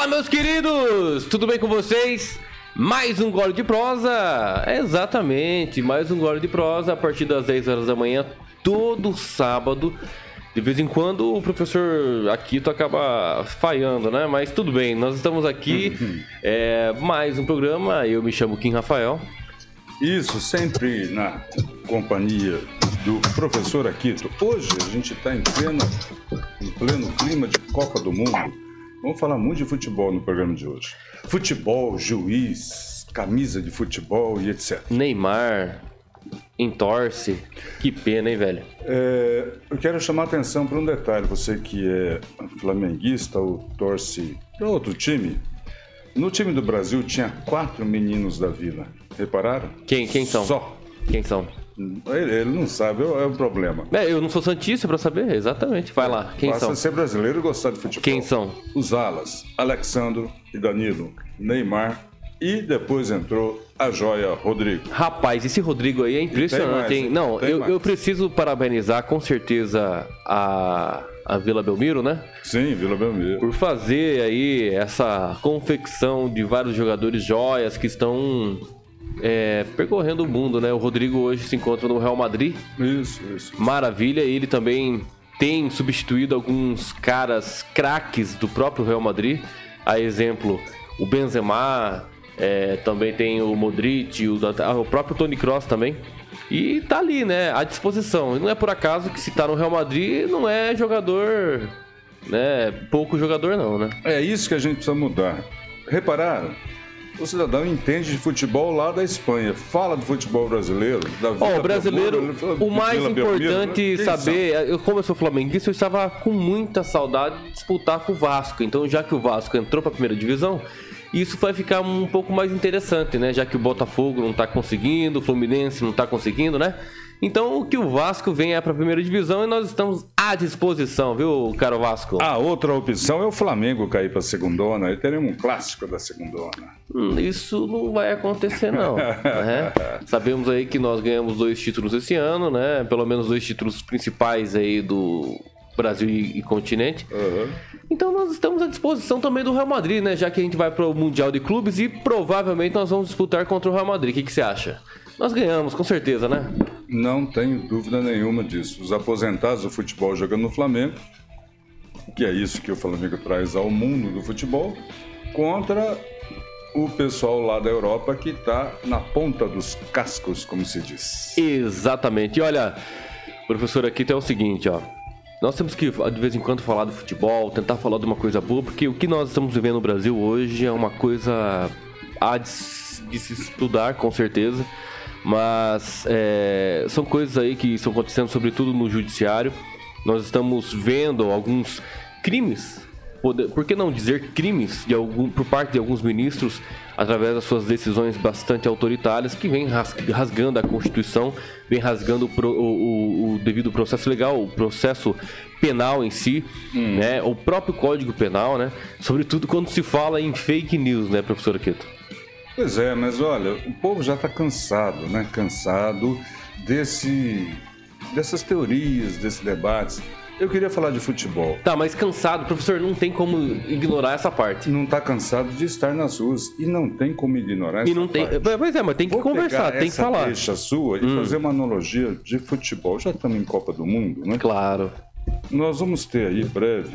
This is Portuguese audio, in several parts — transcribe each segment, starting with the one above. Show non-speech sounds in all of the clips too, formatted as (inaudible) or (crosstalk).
Fala, meus queridos! Tudo bem com vocês? Mais um gole de prosa? Exatamente, mais um gole de prosa a partir das 10 horas da manhã, todo sábado. De vez em quando o professor Akito acaba falhando, né? Mas tudo bem, nós estamos aqui. (laughs) é, mais um programa. Eu me chamo Kim Rafael. Isso, sempre na companhia do professor Akito. Hoje a gente está em pleno, em pleno clima de Copa do Mundo. Vamos falar muito de futebol no programa de hoje. Futebol, juiz, camisa de futebol e etc. Neymar entorce. Que pena, hein, velho? É, eu quero chamar a atenção para um detalhe. Você que é flamenguista ou torce para outro time. No time do Brasil tinha quatro meninos da vila. Repararam? Quem, quem são? Só. Quem são? Ele, ele não sabe, é o problema. É, eu não sou santista pra saber, exatamente. Vai lá, quem Basta são? ser brasileiro e gostar de futebol. Quem são? Os alas, Alexandro e Danilo, Neymar e depois entrou a joia Rodrigo. Rapaz, esse Rodrigo aí é impressionante, mais, hein? Não, eu, eu preciso parabenizar com certeza a, a Vila Belmiro, né? Sim, Vila Belmiro. Por fazer aí essa confecção de vários jogadores joias que estão é, percorrendo o mundo, né? O Rodrigo hoje se encontra no Real Madrid. Isso, isso. Maravilha, ele também tem substituído alguns caras craques do próprio Real Madrid. A exemplo, o Benzema, é, também tem o Modric, o, ah, o próprio Toni Kroos também. E tá ali, né, à disposição. E não é por acaso que se tá no Real Madrid, não é jogador, né, pouco jogador não, né? É isso que a gente precisa mudar. Repararam? O cidadão entende de futebol lá da Espanha. Fala do futebol brasileiro. Da Ó, Vila o brasileiro, Belmiro, o mais Belmiro. importante Quem saber, eu, como eu sou flamenguista, eu estava com muita saudade de disputar com o Vasco. Então, já que o Vasco entrou para a primeira divisão, isso vai ficar um pouco mais interessante, né? Já que o Botafogo não tá conseguindo, o Fluminense não tá conseguindo, né? Então, que o Vasco venha para a primeira divisão e nós estamos à disposição, viu, caro Vasco? A outra opção é o Flamengo cair para a segundona. Aí teremos um clássico da segundona. Hum, Isso não vai acontecer, não. né? (laughs) Sabemos aí que nós ganhamos dois títulos esse ano, né? Pelo menos dois títulos principais aí do Brasil e e continente. Uhum. Então nós estamos à disposição também do Real Madrid, né? Já que a gente vai para o Mundial de Clubes e provavelmente nós vamos disputar contra o Real Madrid. O que, que você acha? Nós ganhamos, com certeza, né? Não tenho dúvida nenhuma disso. Os aposentados do futebol jogando no Flamengo, que é isso que o Flamengo traz ao mundo do futebol, contra o pessoal lá da Europa que está na ponta dos cascos, como se diz. Exatamente. E olha, professor, aqui tem o seguinte, ó. Nós temos que de vez em quando falar do futebol, tentar falar de uma coisa boa, porque o que nós estamos vivendo no Brasil hoje é uma coisa a de, se- de se estudar, com certeza. Mas é, são coisas aí que estão acontecendo, sobretudo no judiciário. Nós estamos vendo alguns crimes, por que não dizer crimes, de algum, por parte de alguns ministros, através das suas decisões bastante autoritárias, que vem ras- rasgando a Constituição, vem rasgando o, o- o- devido processo legal, o processo penal em si, né? o próprio Código Penal, né? sobretudo quando se fala em fake news, né, professor Queto? Pois é, mas olha, o povo já está cansado, né? Cansado desse, dessas teorias, desses debates. Eu queria falar de futebol. Tá, mas cansado, professor, não tem como ignorar essa parte. Não está cansado de estar nas ruas e não tem como ignorar E essa não tem. parte. Pois é, mas tem que Vou conversar, tem que falar. Hum. deixa sua e fazer uma analogia de futebol. Já estamos em Copa do Mundo, né? Claro. Nós vamos ter aí breve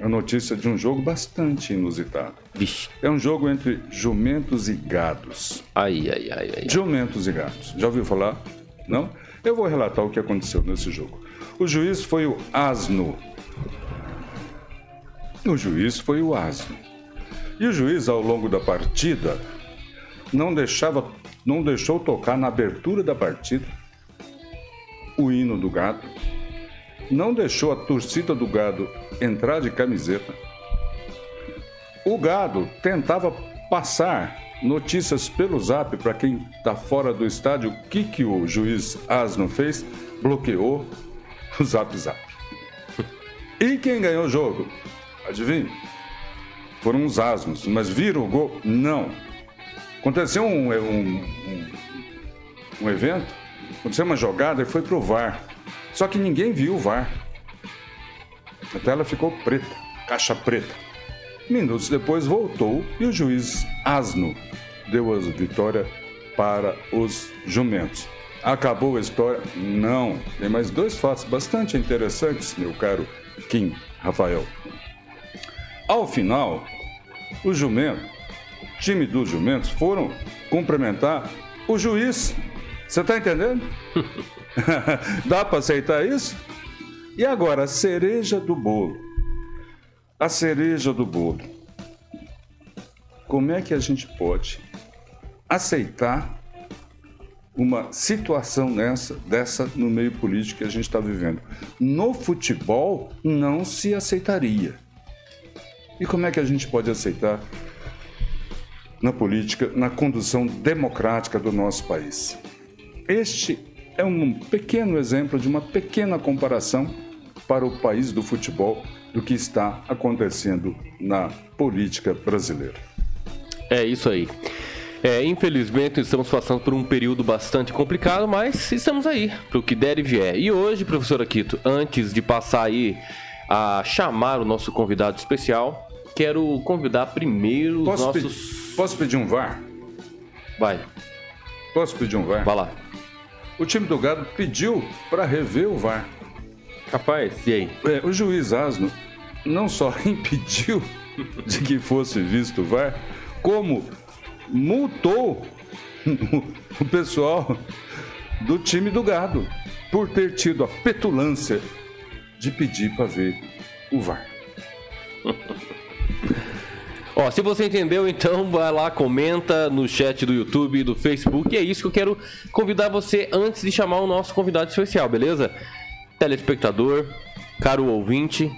a notícia de um jogo bastante inusitado. Vixe. É um jogo entre jumentos e gados. Ai, ai, ai, ai. Jumentos e gatos. Já ouviu falar? Não? Eu vou relatar o que aconteceu nesse jogo. O juiz foi o asno. O juiz foi o asno. E o juiz, ao longo da partida, não deixava, não deixou tocar na abertura da partida o hino do gado, não deixou a torcida do gado entrar de camiseta. O gado tentava passar notícias pelo zap para quem está fora do estádio. O que, que o juiz Asno fez? Bloqueou o zap zap. E quem ganhou o jogo? Adivinha? Foram os asnos, mas viram o gol? Não. Aconteceu um, um, um, um evento, aconteceu uma jogada e foi pro VAR. Só que ninguém viu o VAR. A tela ficou preta, caixa preta. Minutos depois voltou e o juiz Asno deu a vitória para os jumentos. Acabou a história? Não. Tem mais dois fatos bastante interessantes, meu caro Kim Rafael. Ao final, o jumento, time dos jumentos, foram cumprimentar o juiz. Você está entendendo? (laughs) Dá para aceitar isso? E agora, a cereja do bolo. A cereja do bolo. Como é que a gente pode aceitar uma situação nessa, dessa no meio político que a gente está vivendo. No futebol, não se aceitaria. E como é que a gente pode aceitar na política, na condução democrática do nosso país? Este é um pequeno exemplo de uma pequena comparação para o país do futebol do que está acontecendo na política brasileira. É isso aí. É, infelizmente estamos passando por um período bastante complicado, mas estamos aí para o que der e vier. E hoje, professor Aquito, antes de passar aí a chamar o nosso convidado especial, quero convidar primeiro posso os nossos. Pe posso pedir um VAR? Vai. Posso pedir um VAR? Vai lá. O time do Gado pediu para rever o VAR. Rapaz, e aí? É, o juiz Asno não só (laughs) impediu de que fosse visto o VAR, como multou o pessoal do time do gado por ter tido a petulância de pedir para ver o VAR. (laughs) Ó, se você entendeu, então (laughs) vai lá, comenta no chat do YouTube e do Facebook. E é isso que eu quero convidar você antes de chamar o nosso convidado especial, beleza? Telespectador, caro ouvinte,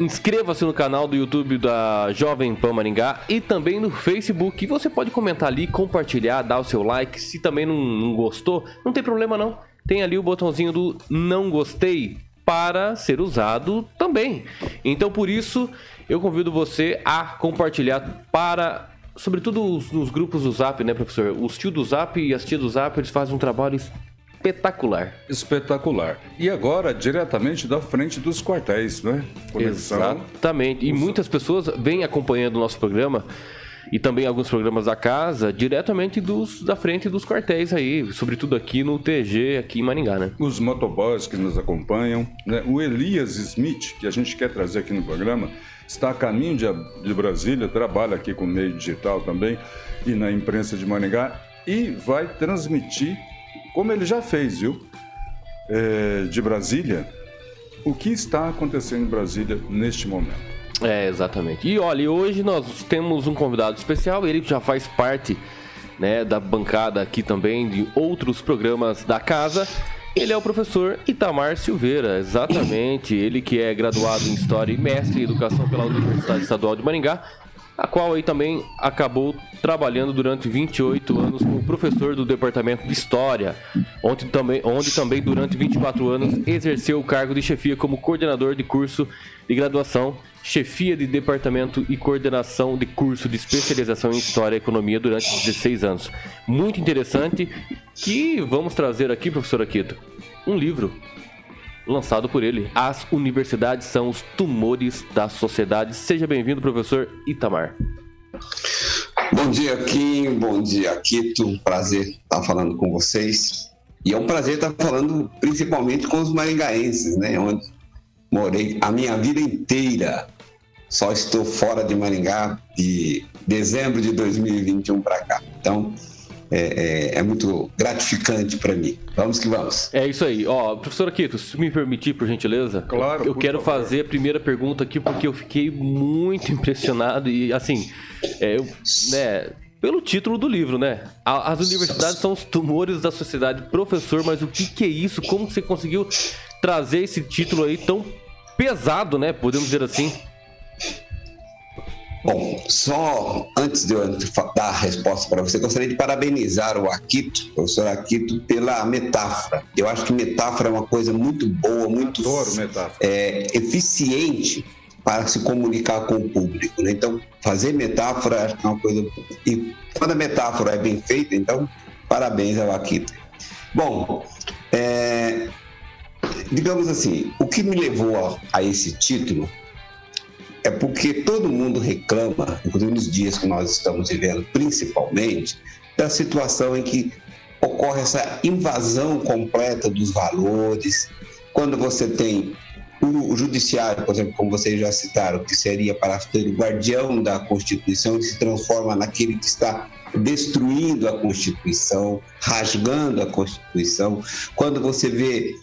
Inscreva-se no canal do YouTube da Jovem Pan Maringá e também no Facebook. Você pode comentar ali, compartilhar, dar o seu like. Se também não, não gostou, não tem problema não. Tem ali o botãozinho do não gostei para ser usado também. Então por isso eu convido você a compartilhar para sobretudo nos grupos do Zap, né, professor? Os tios do Zap e as tias do Zap, eles fazem um trabalho espetacular. Espetacular. E agora, diretamente da frente dos quartéis, né? Conexão. Exatamente. E muitas pessoas vêm acompanhando o nosso programa e também alguns programas da casa diretamente dos, da frente dos quartéis aí, sobretudo aqui no TG, aqui em Maringá, né? Os motoboys que nos acompanham, né? o Elias Smith, que a gente quer trazer aqui no programa, está a caminho de, de Brasília, trabalha aqui com o meio digital também e na imprensa de Maringá e vai transmitir como ele já fez, viu? É, de Brasília, o que está acontecendo em Brasília neste momento. É, exatamente. E olha, hoje nós temos um convidado especial, ele já faz parte né, da bancada aqui também de outros programas da casa. Ele é o professor Itamar Silveira, exatamente. Ele que é graduado em História e mestre em Educação pela Universidade Estadual de Maringá a qual aí também acabou trabalhando durante 28 anos como professor do Departamento de História, onde também, onde também durante 24 anos exerceu o cargo de chefia como coordenador de curso de graduação, chefia de departamento e coordenação de curso de especialização em História e Economia durante 16 anos. Muito interessante que vamos trazer aqui, professor Aquito, um livro lançado por ele. As universidades são os tumores da sociedade. Seja bem-vindo, professor Itamar. Bom dia, Kim. Bom dia, Quito. Prazer estar falando com vocês. E é um prazer estar falando principalmente com os maringaenses, né? Onde morei a minha vida inteira. Só estou fora de Maringá de dezembro de 2021 para cá. Então, é, é, é muito gratificante para mim. Vamos que vamos. É isso aí. Ó, professor Aquito, se me permitir, por gentileza. Claro. Eu quero favor. fazer a primeira pergunta aqui porque eu fiquei muito (laughs) impressionado e, assim, é, eu, né, pelo título do livro, né? As universidades são os tumores da sociedade. Professor, mas o que, que é isso? Como você conseguiu trazer esse título aí tão pesado, né? Podemos dizer assim. Bom, só antes de eu dar a resposta para você, gostaria de parabenizar o Aquito, o professor Aquito, pela metáfora. Eu acho que metáfora é uma coisa muito boa, muito é, eficiente para se comunicar com o público. Né? Então, fazer metáfora é uma coisa. E quando a metáfora é bem feita, então, parabéns ao Aquito. Bom, é, digamos assim, o que me levou a, a esse título é porque todo mundo reclama, inclusive nos dias que nós estamos vivendo, principalmente, da situação em que ocorre essa invasão completa dos valores, quando você tem o judiciário, por exemplo, como vocês já citaram, que seria para ser o guardião da Constituição, que se transforma naquele que está destruindo a Constituição, rasgando a Constituição. Quando você vê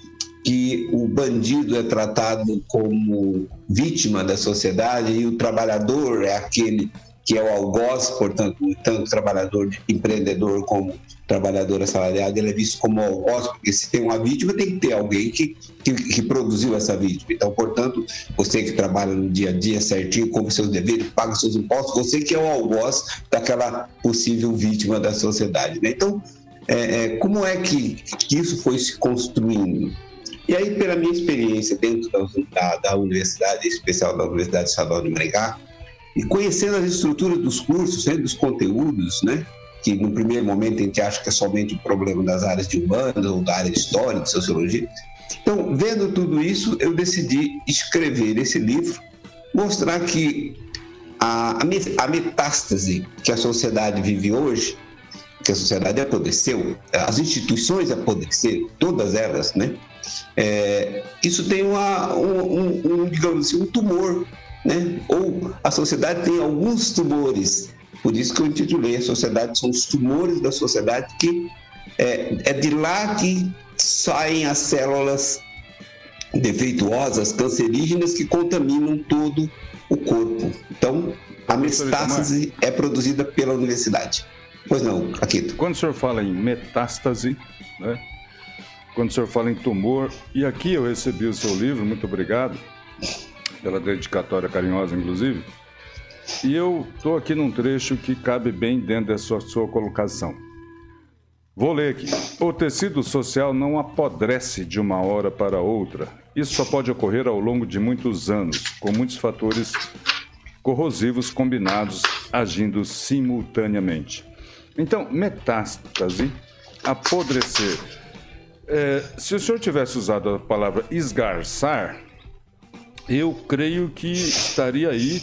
que o bandido é tratado como vítima da sociedade e o trabalhador é aquele que é o algoz, portanto, tanto trabalhador empreendedor como trabalhador assalariado, ele é visto como algoz, porque se tem uma vítima, tem que ter alguém que, que, que, produziu essa vítima. Então, portanto, você que trabalha no dia a dia certinho, cumpre seus deveres, paga seus impostos, você que é o algoz daquela possível vítima da sociedade. Né? Então, é, é, como é que, que isso foi se construindo? E aí, pela minha experiência dentro da, da Universidade, especial da Universidade Estadual de Maringá, e conhecendo as estruturas dos cursos, né, dos conteúdos, né, que no primeiro momento a gente acha que é somente o problema das áreas de humanas ou da área de história, de sociologia. Então, vendo tudo isso, eu decidi escrever esse livro, mostrar que a, a metástase que a sociedade vive hoje, que a sociedade apodreceu, as instituições apodreceram, todas elas, né? É, isso tem uma, um, um, um, digamos assim, um tumor, né? Ou a sociedade tem alguns tumores. Por isso que eu intitulei a sociedade são os tumores da sociedade que é, é de lá que saem as células defeituosas, cancerígenas que contaminam todo o corpo. Então, a metástase é produzida pela universidade. Pois não, Aquito. Quando o senhor fala em metástase, né? Quando o senhor fala em tumor. E aqui eu recebi o seu livro, muito obrigado pela dedicatória carinhosa, inclusive. E eu estou aqui num trecho que cabe bem dentro da sua, sua colocação. Vou ler aqui. O tecido social não apodrece de uma hora para outra. Isso só pode ocorrer ao longo de muitos anos, com muitos fatores corrosivos combinados agindo simultaneamente. Então, metástase, apodrecer, é, se o senhor tivesse usado a palavra esgarçar, eu creio que estaria aí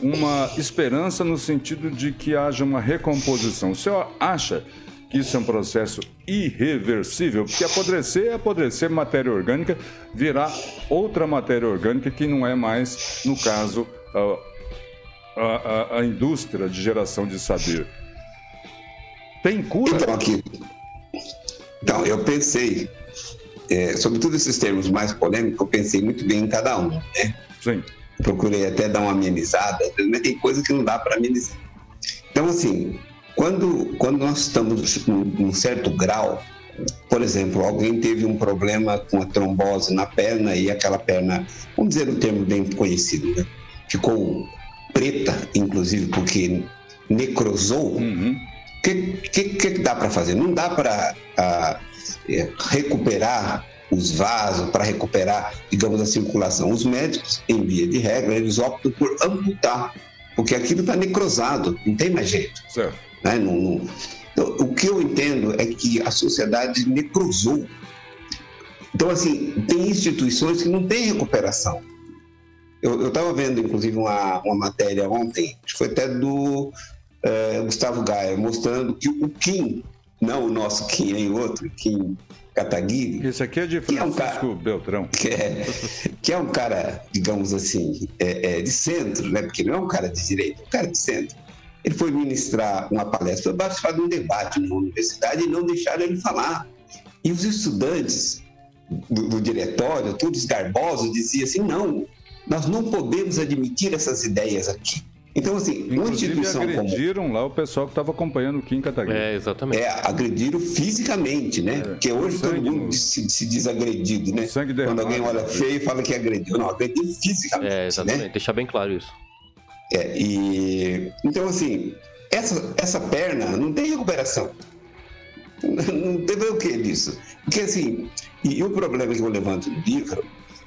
uma esperança no sentido de que haja uma recomposição. O senhor acha que isso é um processo irreversível? Porque apodrecer é apodrecer matéria orgânica, virar outra matéria orgânica que não é mais, no caso, a, a, a indústria de geração de saber. Tem cura? Então, aqui, então, eu pensei, é, sobre todos esses termos mais polêmicos, eu pensei muito bem em cada um, né? Sim. Procurei até dar uma amenizada, mas tem coisa que não dá para amenizar. Então, assim, quando, quando nós estamos num certo grau, por exemplo, alguém teve um problema com a trombose na perna e aquela perna, vamos dizer um termo bem conhecido, né? ficou preta, inclusive porque necrosou. Uhum que, que, que dá para fazer? Não dá para é, recuperar os vasos, para recuperar, digamos, a circulação. Os médicos, em via de regra, eles optam por amputar, porque aquilo está necrosado, não tem mais jeito. Certo. Né? Não, não... Então, o que eu entendo é que a sociedade necrosou. Então, assim, tem instituições que não têm recuperação. Eu estava vendo, inclusive, uma, uma matéria ontem, acho que foi até do é, Gustavo Gaia, mostrando que o Kim, não o nosso Kim, em outro, Kim Kataguiri. Esse aqui é de Francisco é um cara, Beltrão. Que é, que é um cara, digamos assim, é, é, de centro, né? porque não é um cara de direita, é um cara de centro. Ele foi ministrar uma palestra, foi participar de um debate na universidade e não deixaram ele falar. E os estudantes do, do diretório, todos garbosos, diziam assim: não, nós não podemos admitir essas ideias aqui. Então, assim, Inclusive, uma instituição agrediram como... lá o pessoal que estava acompanhando o Kim Kataguiri. É, exatamente. É, agrediram fisicamente, né? É. Porque hoje todo mundo no... se, se, diz agredido, né? Quando alguém olha feio fala que agrediu. Não, agrediu fisicamente. É, exatamente. Né? Deixar bem claro isso. É, e... Então, assim, essa, essa perna não tem recuperação. (laughs) Não teve o que disso? Porque, assim, e, e, o problema que eu levanto no livro,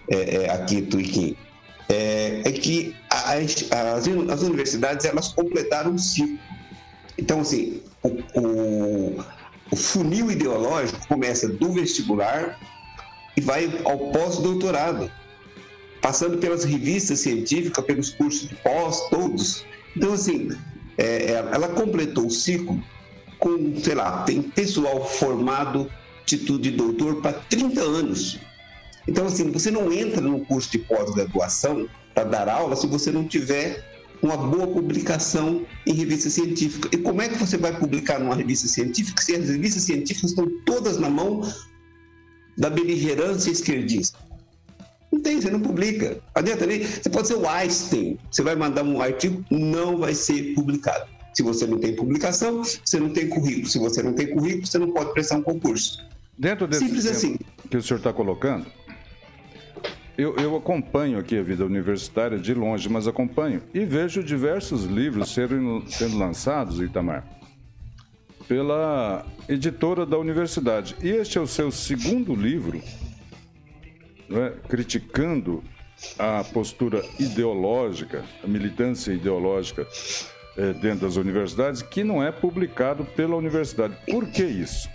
é, é aqui, Tuiquim, é, é que as, as, as, universidades elas completaram um ciclo. Então, assim, o, o, o funil ideológico começa do vestibular e vai ao pós-doutorado. passando pelas revistas científicas, pelos cursos de pós, todos. Então, assim, é, é ela completou o ciclo com, sei lá, tem pessoal formado, título de doutor para 30 anos. Então, assim, você não entra no curso de pós-graduação para dar aula se você não tiver uma boa publicação em revista científica. E como é que você vai publicar numa revista científica se as revistas científicas estão todas na mão da beligerância esquerdista? Não tem, você não publica. Adianta nem. Você pode ser o Einstein. Você vai mandar um artigo, não vai ser publicado. Se você não tem publicação, você não tem currículo. Se você não tem currículo, você não pode prestar um concurso. Dentro desse Simples assim. que o senhor está colocando, eu, eu, acompanho aqui a vida universitária de longe, mas acompanho e vejo diversos livros sendo, sendo lançados, Itamar, pela editora da universidade. E este é o seu segundo livro, né, criticando a postura ideológica, a militância ideológica é, dentro das universidades, que não é publicado pela universidade. Por que isso?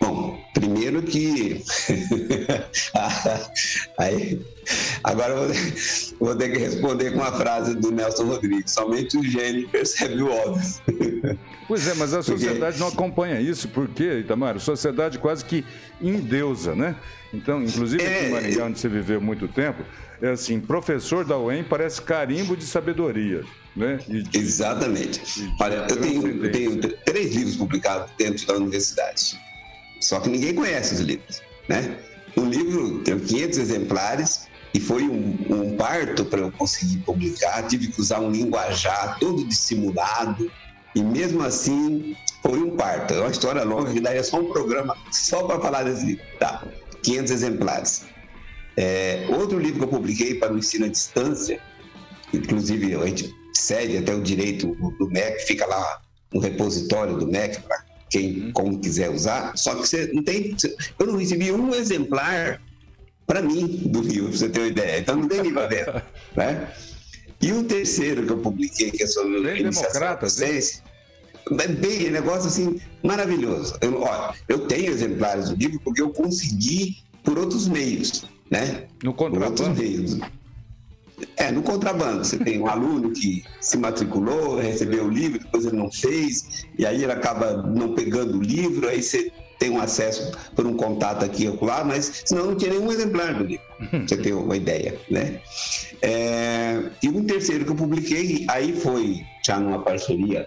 Bom, primeiro que. (laughs) Aí, agora eu vou, vou, ter que responder com uma frase do Nelson Rodrigues: somente o gênio percebe o óbvio. Pois é, mas a sociedade porque... não acompanha isso, por quê, Itamar? A sociedade quase que endeusa, né? Então, inclusive aqui em é. Maringá, onde você viveu muito tempo, é assim: professor da UEM parece carimbo de sabedoria. Né? De, Exatamente. De, Olha, eu tenho, eu tenho três livros publicados dentro da universidade. Só que ninguém conhece os livros, né? O livro tem 500 exemplares e foi um, um parto para eu conseguir publicar. Tive que usar um linguajar todo dissimulado e mesmo assim foi um parto. É uma história longa que daria só um programa só para falar desse livro. Tá, 500 exemplares. É, outro livro que eu publiquei para o ensino à distância, inclusive a gente cede até o direito do MEC, fica lá no repositório do MEC para quem uhum. como quiser usar, só que você não tem. Eu não recebi um exemplar para mim do livro, pra você ter uma ideia. Então não tem livro dentro. (laughs) né? E o terceiro que eu publiquei, que é sobre bem democrata, é bem negócio assim maravilhoso. Eu, olha, eu tenho exemplares do livro porque eu consegui por outros meios, né? No contrabando. Por outros meios. É, no contrabando. Você tem um (laughs) aluno que se matriculou, recebeu o livro, depois ele não fez, e aí ele acaba não pegando o livro, aí você tem um acesso por um contato aqui e lá, mas senão não tinha nenhum exemplar do livro. Você tem uma ideia, né? É, e um terceiro que eu publiquei, aí foi já numa parceria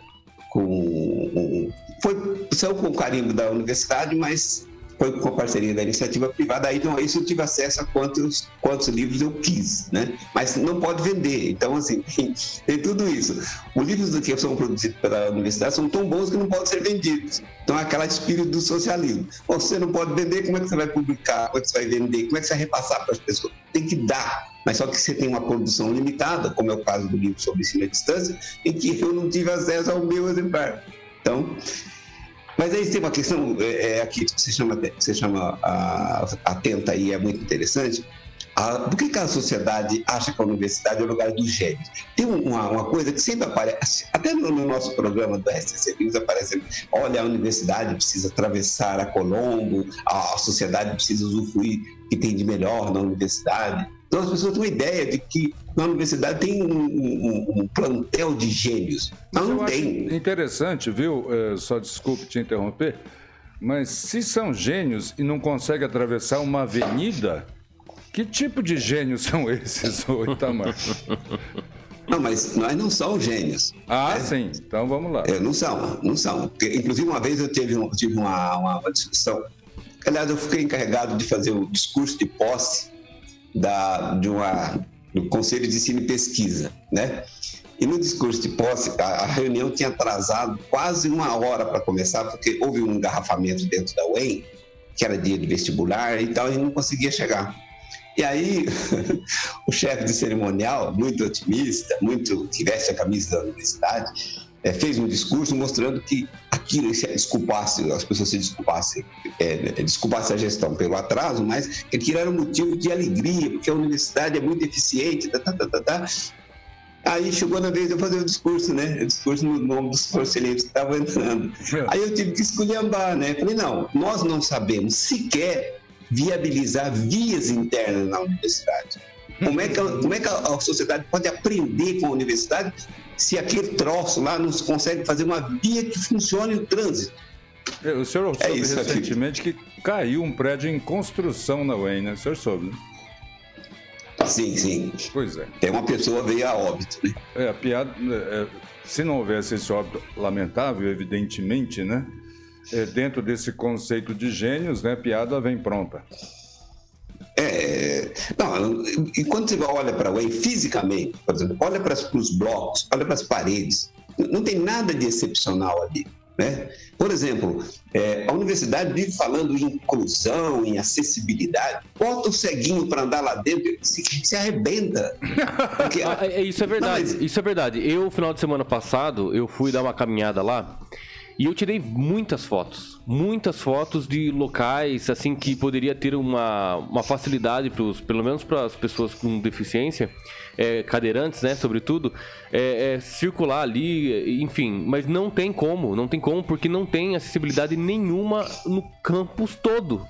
com. Foi, saiu com o carimbo da universidade, mas foi com a parceria da iniciativa privada, aí então isso eu tive acesso a quantos, quantos livros eu quis, né? Mas não pode vender, então assim, tem, (laughs) tem tudo isso. Os livros que são produzidos pela universidade são tão bons que não podem ser vendidos. Então é aquela espírito do socialismo. Você não pode vender, como é que você vai publicar? Como é que você vai vender? Como é que você vai repassar para as pessoas? Tem que dar. Mas só que você tem uma produção limitada, como é o caso do livro sobre ensino à distância, em que eu não tive acesso ao meu exemplar. Então, mas aí tem uma questão é, é aqui que você chama, você chama a, atenta aí, é muito interessante. A, por que, que, a sociedade acha que a universidade é o lugar dos gênios? Tem uma, uma coisa que sempre aparece, até no, no nosso programa do SCC News aparece, olha, a universidade precisa atravessar a Colombo, a, a sociedade precisa usufruir que tem de melhor na universidade. Então as pessoas têm uma ideia de que na universidade tem um, um, um plantel de gênios. Mas não, não tem. Interessante, viu? É, só desculpe te interromper, mas se são gênios e não conseguem atravessar uma avenida, que tipo de gênios (laughs) são esses, Itamar? Não, mas nós não somos gênios. Ah, né? sim. Então vamos lá. É, não são, não são. Inclusive, uma vez eu tive, um, tive uma, uma, uma discussão. Aliás, eu fiquei encarregado de fazer o discurso de posse da, de uma, do Conselho de Ensino e Pesquisa, né? E no discurso de posse, a, a reunião tinha atrasado quase uma hora para começar, porque houve um engarrafamento dentro da UEM, que era dia de vestibular e tal, e não conseguia chegar. E aí, (laughs) o chefe de cerimonial, muito otimista, muito que veste a camisa da universidade, é, fez um discurso mostrando que aquilo se desculpasse, as pessoas se desculpassem, é, desculpasse a gestão pelo atraso, mas que aquilo era um motivo de alegria, porque a universidade é muito eficiente, tá, tá, tá, tá, tá. Aí chegou na vez de eu fazer o discurso, né? O discurso no nome dos conselheiros que estavam entrando. Aí eu tive que esculhambar, né? Falei, não, nós não sabemos sequer viabilizar vias internas na universidade. Como é que, como é que a, a sociedade pode aprender com a universidade se aquele troço lá não consegue fazer uma via que funcione o trânsito? É, o senhor é soube é recentemente aqui. que caiu um prédio em construção na UEM, né? O senhor soube, né? Sim, sim. Pois é. Tem uma pessoa veio a óbito, né? É, a piada. É, se não houvesse esse óbito lamentável, evidentemente, né? É, dentro desse conceito de gênios, né? A piada vem pronta. É, não, e quando você olha para o Whey fisicamente, por exemplo, olha para os blocos, olha para as paredes, não tem nada de excepcional ali. Né? Por exemplo, é, a universidade vive falando em inclusão, em acessibilidade. Bota o ceguinho para andar lá dentro, se, se arrebenta. Porque, ah, (laughs) é, isso é verdade, não, mas... isso é verdade. Eu, final de semana passado, eu fui dar uma caminhada lá e eu tirei muitas fotos, muitas fotos de locais assim que poderia ter uma, uma facilidade pros, pelo menos para as pessoas com deficiência, é, cadeirantes, né, sobretudo, é, é, circular ali, enfim, mas não tem como, não tem como porque não tem acessibilidade nenhuma no campus todo.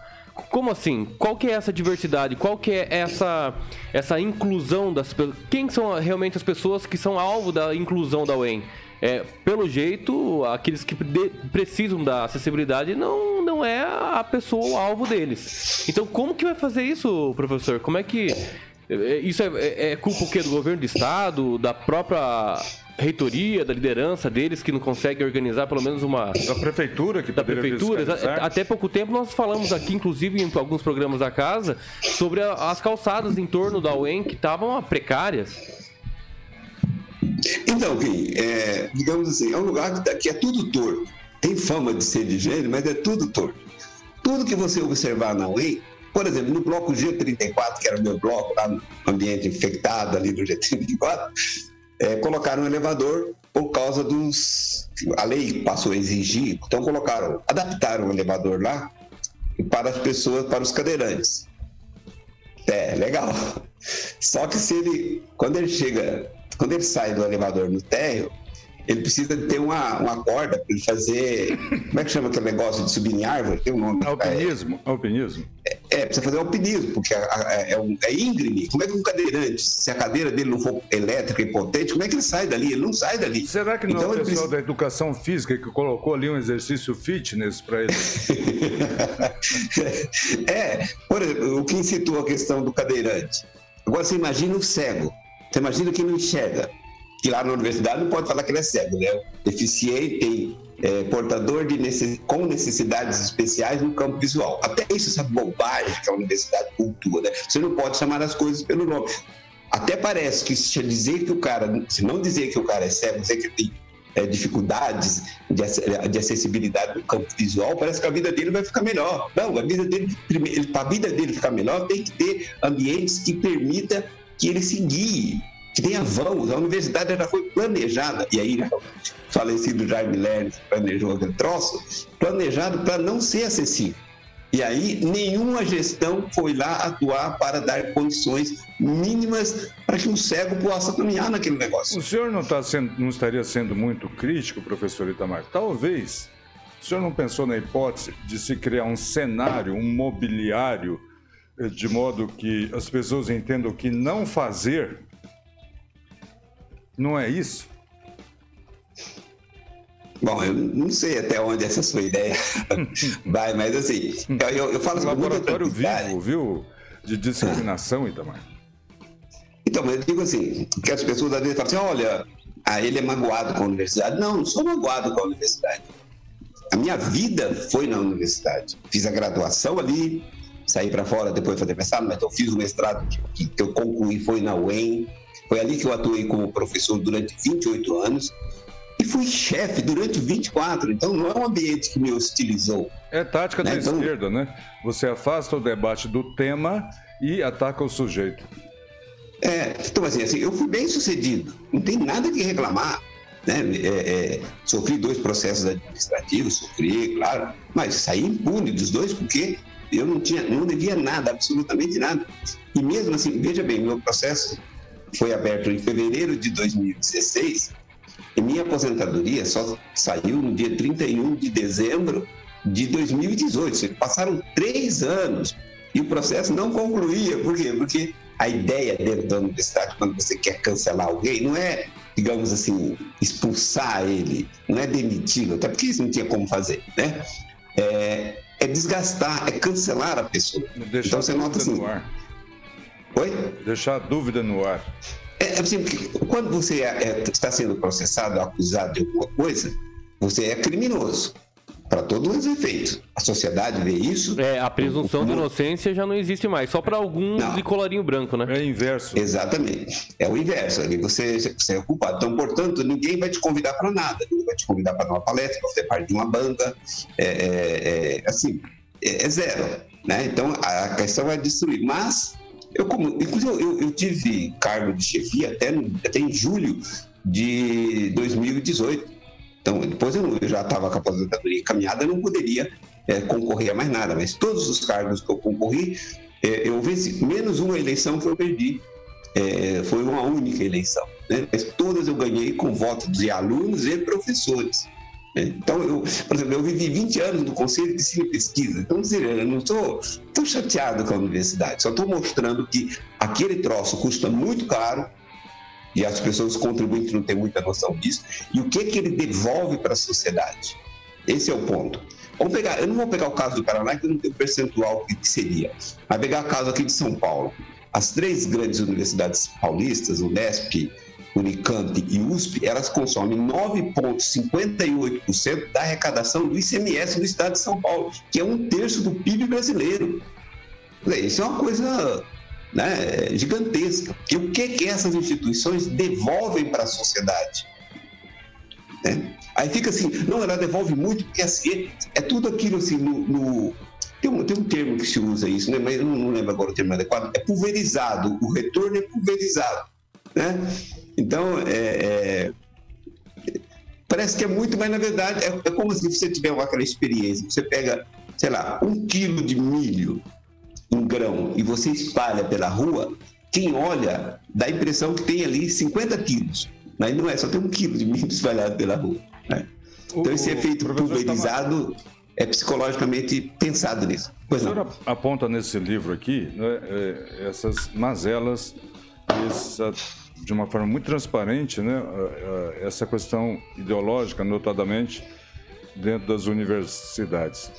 Como assim? Qual que é essa diversidade? Qual que é essa, essa inclusão das pessoas? Quem são realmente as pessoas que são alvo da inclusão da UEM? É, pelo jeito, aqueles que precisam da acessibilidade não, não é a pessoa o alvo deles. Então, como que vai fazer isso, professor? Como é que. É, isso é, é, é culpa o quê? Do governo do estado, da própria reitoria, da liderança deles que não consegue organizar pelo menos uma da prefeitura que da prefeitura. Até pouco tempo nós falamos aqui, inclusive em alguns programas da casa, sobre as calçadas em torno da UEM que estavam precárias. Então, Kim, é, digamos assim, é um lugar que, tá, que é tudo torto. Tem fama de ser de gênero, mas é tudo torto. Tudo que você observar na UEM, por exemplo, no bloco G34, que era o meu bloco, lá no ambiente infectado ali do G34, é, colocaram um elevador por causa dos. A lei passou a exigir, então colocaram, adaptaram o elevador lá para as pessoas, para os cadeirantes. É, legal. Só que se ele, quando ele chega quando ele sai do elevador no térreo, ele precisa ter uma, uma corda para ele fazer. Como é que chama aquele negócio de subir em árvore? Tem um nome. Alpinismo. É, alpinismo. É, é, precisa fazer alpinismo, porque é, é, um, é íngreme. Como é que um cadeirante, se a cadeira dele não for elétrica e potente, como é que ele sai dali? Ele não sai dali. Será que não então, é o pessoal precisa... da educação física que colocou ali um exercício fitness para ele? (laughs) é, por exemplo, o que incitou a questão do cadeirante. Agora você imagina o cego. Você imagina que não enxerga. Que lá na universidade não pode falar que ele é cego, né? Deficiente, é, portador de necess... com necessidades especiais no campo visual. Até isso, essa bobagem que a universidade cultua, né? Você não pode chamar as coisas pelo nome. Até parece que se dizer que o cara, se não dizer que o cara é cego, dizer que tem é, dificuldades de, de, acessibilidade no campo visual, parece que a vida dele vai ficar melhor. Não, a vida dele, para a vida dele ficar melhor, tem que ter ambientes que permita que ele se guie, que tenha vãos. A universidade já foi planejada, e aí o falecido Jaime Lerner planejou aquele troço, planejado para não ser acessível. E aí nenhuma gestão foi lá atuar para dar condições mínimas para que um cego possa caminhar naquele negócio. O senhor não, tá sendo, não estaria sendo muito crítico, professor Itamar? Talvez. O senhor não pensou na hipótese de se criar um cenário, um mobiliário de modo que as pessoas entendam que não fazer não é isso? Bom, eu não sei até onde essa sua ideia (laughs) vai, mas assim, eu, eu, eu falo assim, laboratório vivo, viu? De discriminação, Itamar. Então, eu digo assim, que as pessoas às vezes falam assim, olha, ah, ele é magoado com a universidade. Não, não sou magoado com a universidade. A minha vida foi na universidade. Fiz a graduação ali, saí para fora depois de fazer mestrado, mas eu fiz o mestrado que, que eu concluí foi na UEM. Foi ali que eu atuei como professor durante 28 anos e fui chefe durante 24. Então não é um ambiente que me hostilizou. É tática né? da então, esquerda, né? Você afasta o debate do tema e ataca o sujeito. É, então assim, assim eu fui bem sucedido, não tem nada que reclamar. Né? É, é, sofri dois processos administrativos, sofri, claro, mas saí impune dos dois porque eu não tinha, não devia nada, absolutamente nada. E mesmo assim, veja bem, meu processo foi aberto em fevereiro de 2016 e minha aposentadoria só saiu no dia 31 de dezembro de 2018. Passaram três anos e o processo não concluía. Por quê? Porque a ideia dentro da universidade, quando você quer cancelar alguém, não é, digamos assim, expulsar ele, não é demiti-lo, até porque isso não tinha como fazer, né? É, é desgastar, é cancelar a pessoa. Deixar então você nota assim. No ar. Oi? Deixar a dúvida no ar. É, assim, quando você é, é, está sendo processado, acusado de alguma coisa, você é criminoso para todos os efeitos. A sociedade vê isso. É, a presunção o, o, de inocência já não existe mais, só para alguns não. de colarinho branco, né? É inverso. Exatamente. É o inverso. Ali você, você é culpado. Então, portanto, ninguém vai te convidar para nada. Ninguém vai te convidar para uma palestra, para fazer parte de uma banda. É, é, é assim, é, é, zero. Né? Então, a questão é destruir. Mas, eu, como, inclusive, eu, eu tive cargo de chefia até, até em julho de 2018. Então, depois eu, já estava com a aposentadoria encaminhada, não poderia é, concorrer a mais nada, mas todos os cargos que eu concorri, é, eu venci, menos uma eleição que eu perdi. É, foi uma única eleição, né? mas todas eu ganhei com votos de alunos e professores. Né? Então, eu, por exemplo, eu vivi 20 anos no Conselho de Ensino e Pesquisa, então eu não estou chateado com a universidade, só estou mostrando que aquele troço custa muito caro, e as pessoas contribuintes não têm muita noção disso, e o que, que ele devolve para a sociedade. Esse é o ponto. Vamos pegar, eu não vou pegar o caso do Paraná, que eu não tenho percentual que seria, mas pegar o caso aqui de São Paulo. As três grandes universidades paulistas, Unesp, Unicamp e USP, elas consomem 9,58% da arrecadação do ICMS do estado de São Paulo, que é um terço do PIB brasileiro. Isso é uma coisa né, gigantesca. E o que, que essas instituições devolvem para a sociedade? Né? Aí fica assim, não, ela devolve muito, porque assim, é tudo aquilo assim, no, no tem, um, tem um termo que se usa isso, né? mas eu não, não lembro agora o termo adequado, é pulverizado, o retorno é pulverizado. Né? Então, é, é, parece que é muito, mas na verdade é, é como se você tiver aquela experiência, você pega, sei lá, um quilo de milho, um grão e você espalha pela rua, quem olha dá a impressão que tem ali 50 quilos. Mas não é, só tem um quilo de milho (laughs) espalhado pela rua. Né? Então, esse efeito pulverizado é psicologicamente pensado nisso. Pois o senhor não. aponta nesse livro aqui né, é, essas mazelas, essa, de uma forma muito transparente, né, essa questão ideológica, notadamente, dentro das universidades.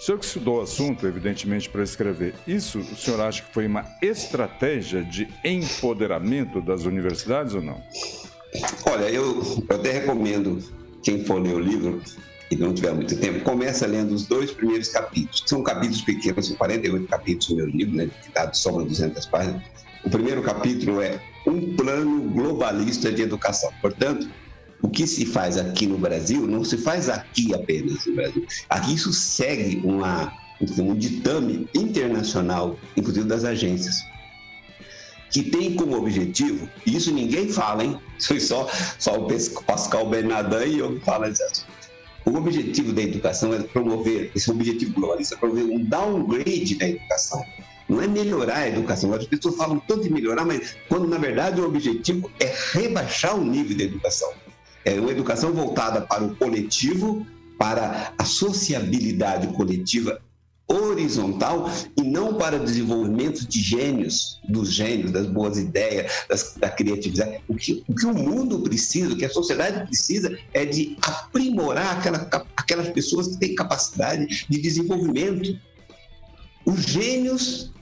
O senhor que estudou o assunto, evidentemente, para escrever, isso o senhor acha que foi uma estratégia de empoderamento das universidades ou não? Olha, eu, eu até recomendo quem for ler o livro e não tiver muito tempo, começa lendo os dois primeiros capítulos. São capítulos pequenos, são 48 capítulos no meu livro, né, que dá soma 200 páginas. O primeiro capítulo é um plano globalista de educação. Portanto, o que se faz aqui no Brasil não se faz aqui apenas no Brasil. Aqui isso segue uma, um ditame internacional, inclusive das agências, que tem como objetivo, e isso ninguém fala, hein? (laughs) Foi só, só o Pascal Bernardin e eu que falo isso. O objetivo da educação é promover, esse objetivo globalista é promover um downgrade da educação. Não é melhorar a educação. As pessoas falam tanto de melhorar, mas quando na verdade o objetivo é rebaixar o nível da educação. É uma educação voltada para o coletivo, para a sociabilidade coletiva horizontal e não para o desenvolvimento de gênios, dos gênios, das boas ideias, das, da criatividade. O que, o que o mundo precisa, o que a sociedade precisa é de aprimorar aquela, aquelas pessoas que têm capacidade de desenvolvimento. Os gênios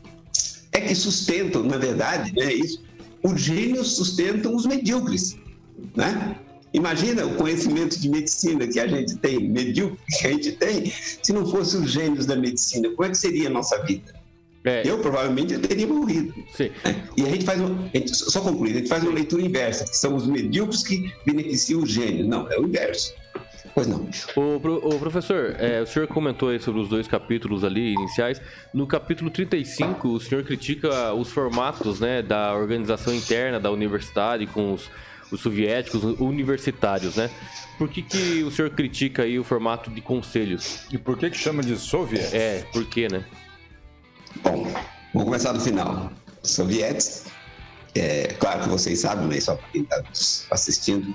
é que sustentam, na verdade, né, isso. Os gênios sustentam os medíocres, né? Imagina o conhecimento de medicina que a gente tem, medíocre que a gente tem, se não fosse os gênios da medicina, como é que seria a nossa vida? É. Eu provavelmente eu teria morrido. Sim. E a gente faz, uma, gente, só concluir, a gente faz uma leitura inversa, que são os medíocres que beneficiam os gênios. Não, é o inverso. Pois não. O, o professor, é, o senhor comentou aí sobre os dois capítulos ali iniciais. No capítulo 35, o senhor critica os formatos né, da organização interna da universidade com os os soviéticos, universitários, né? Por que, que o senhor critica aí o formato de conselhos? E por que que chama de soviéticos? É, por quê, né? Bom, vamos começar do final. Sovietes, é, claro que vocês sabem, mas só para quem está assistindo,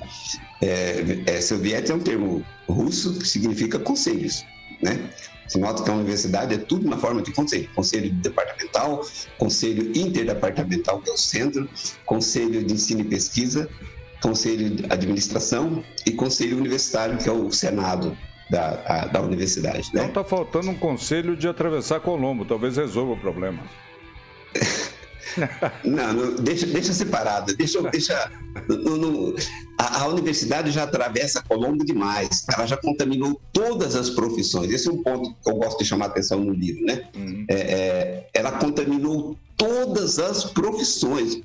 é, é, soviete é um termo russo que significa conselhos. né? Se nota que a universidade é tudo na forma de conselho. Conselho departamental, conselho interdepartamental, que é o centro, conselho de ensino e pesquisa, conselho de administração e conselho universitário, que é o senado da, a, da universidade. Né? Então está faltando um conselho de atravessar Colombo, talvez resolva o problema. (laughs) Não, não, deixa, deixa separado. Deixa, deixa, não, não, a, a, universidade já atravessa Colombo demais. Ela já contaminou todas as profissões. Esse é um ponto que eu gosto de chamar a atenção no livro, né? Uhum. É, é, ela contaminou todas as profissões.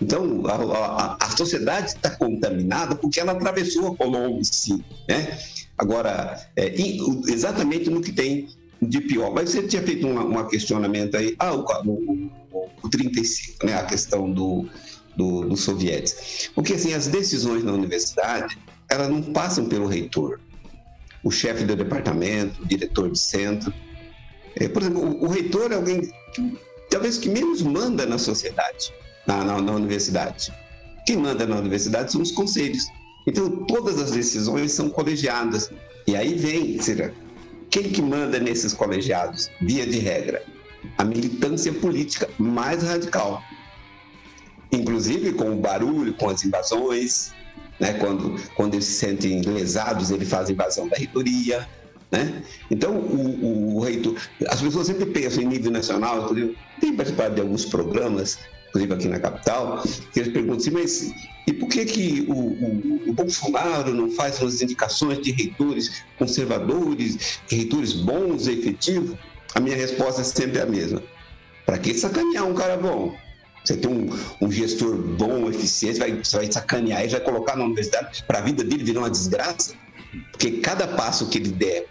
Então, a, a, a sociedade está contaminada porque ela atravessou a Colombo em si, né? Agora, é, exatamente no que tem de pior. Mas você tinha feito um, questionamento aí, ah, o, o, o 35, né, a questão do, do, dos sovietes. Porque, assim, as decisões na universidade, elas não passam pelo reitor, o chefe do departamento, o diretor de centro. É, por exemplo, o, o, reitor é alguém que, talvez que menos manda na sociedade, na, na, na universidade. Quem manda na universidade são os conselhos. Então, todas as decisões são colegiadas. E aí vem, seja, quem que manda nesses colegiados, via de regra? A militância política mais radical. Inclusive com o barulho, com as invasões, né? quando, quando eles se sentem lesados, ele faz invasão da reitoria. Né? Então, o, o, o reitor, as pessoas sempre pensam em nível nacional, inclusive, tem participado de alguns programas inclusive aqui na capital, que eles perguntam assim, mas e por que, que o, o, o Bolsonaro não faz umas indicações de reitores conservadores, reitores bons e efetivos? A minha resposta é sempre a mesma. Para que sacanear um cara bom? Você tem um, um gestor bom, eficiente, vai, você vai sacanear e vai colocar na universidade para a vida dele virar uma desgraça? Porque cada passo que ele der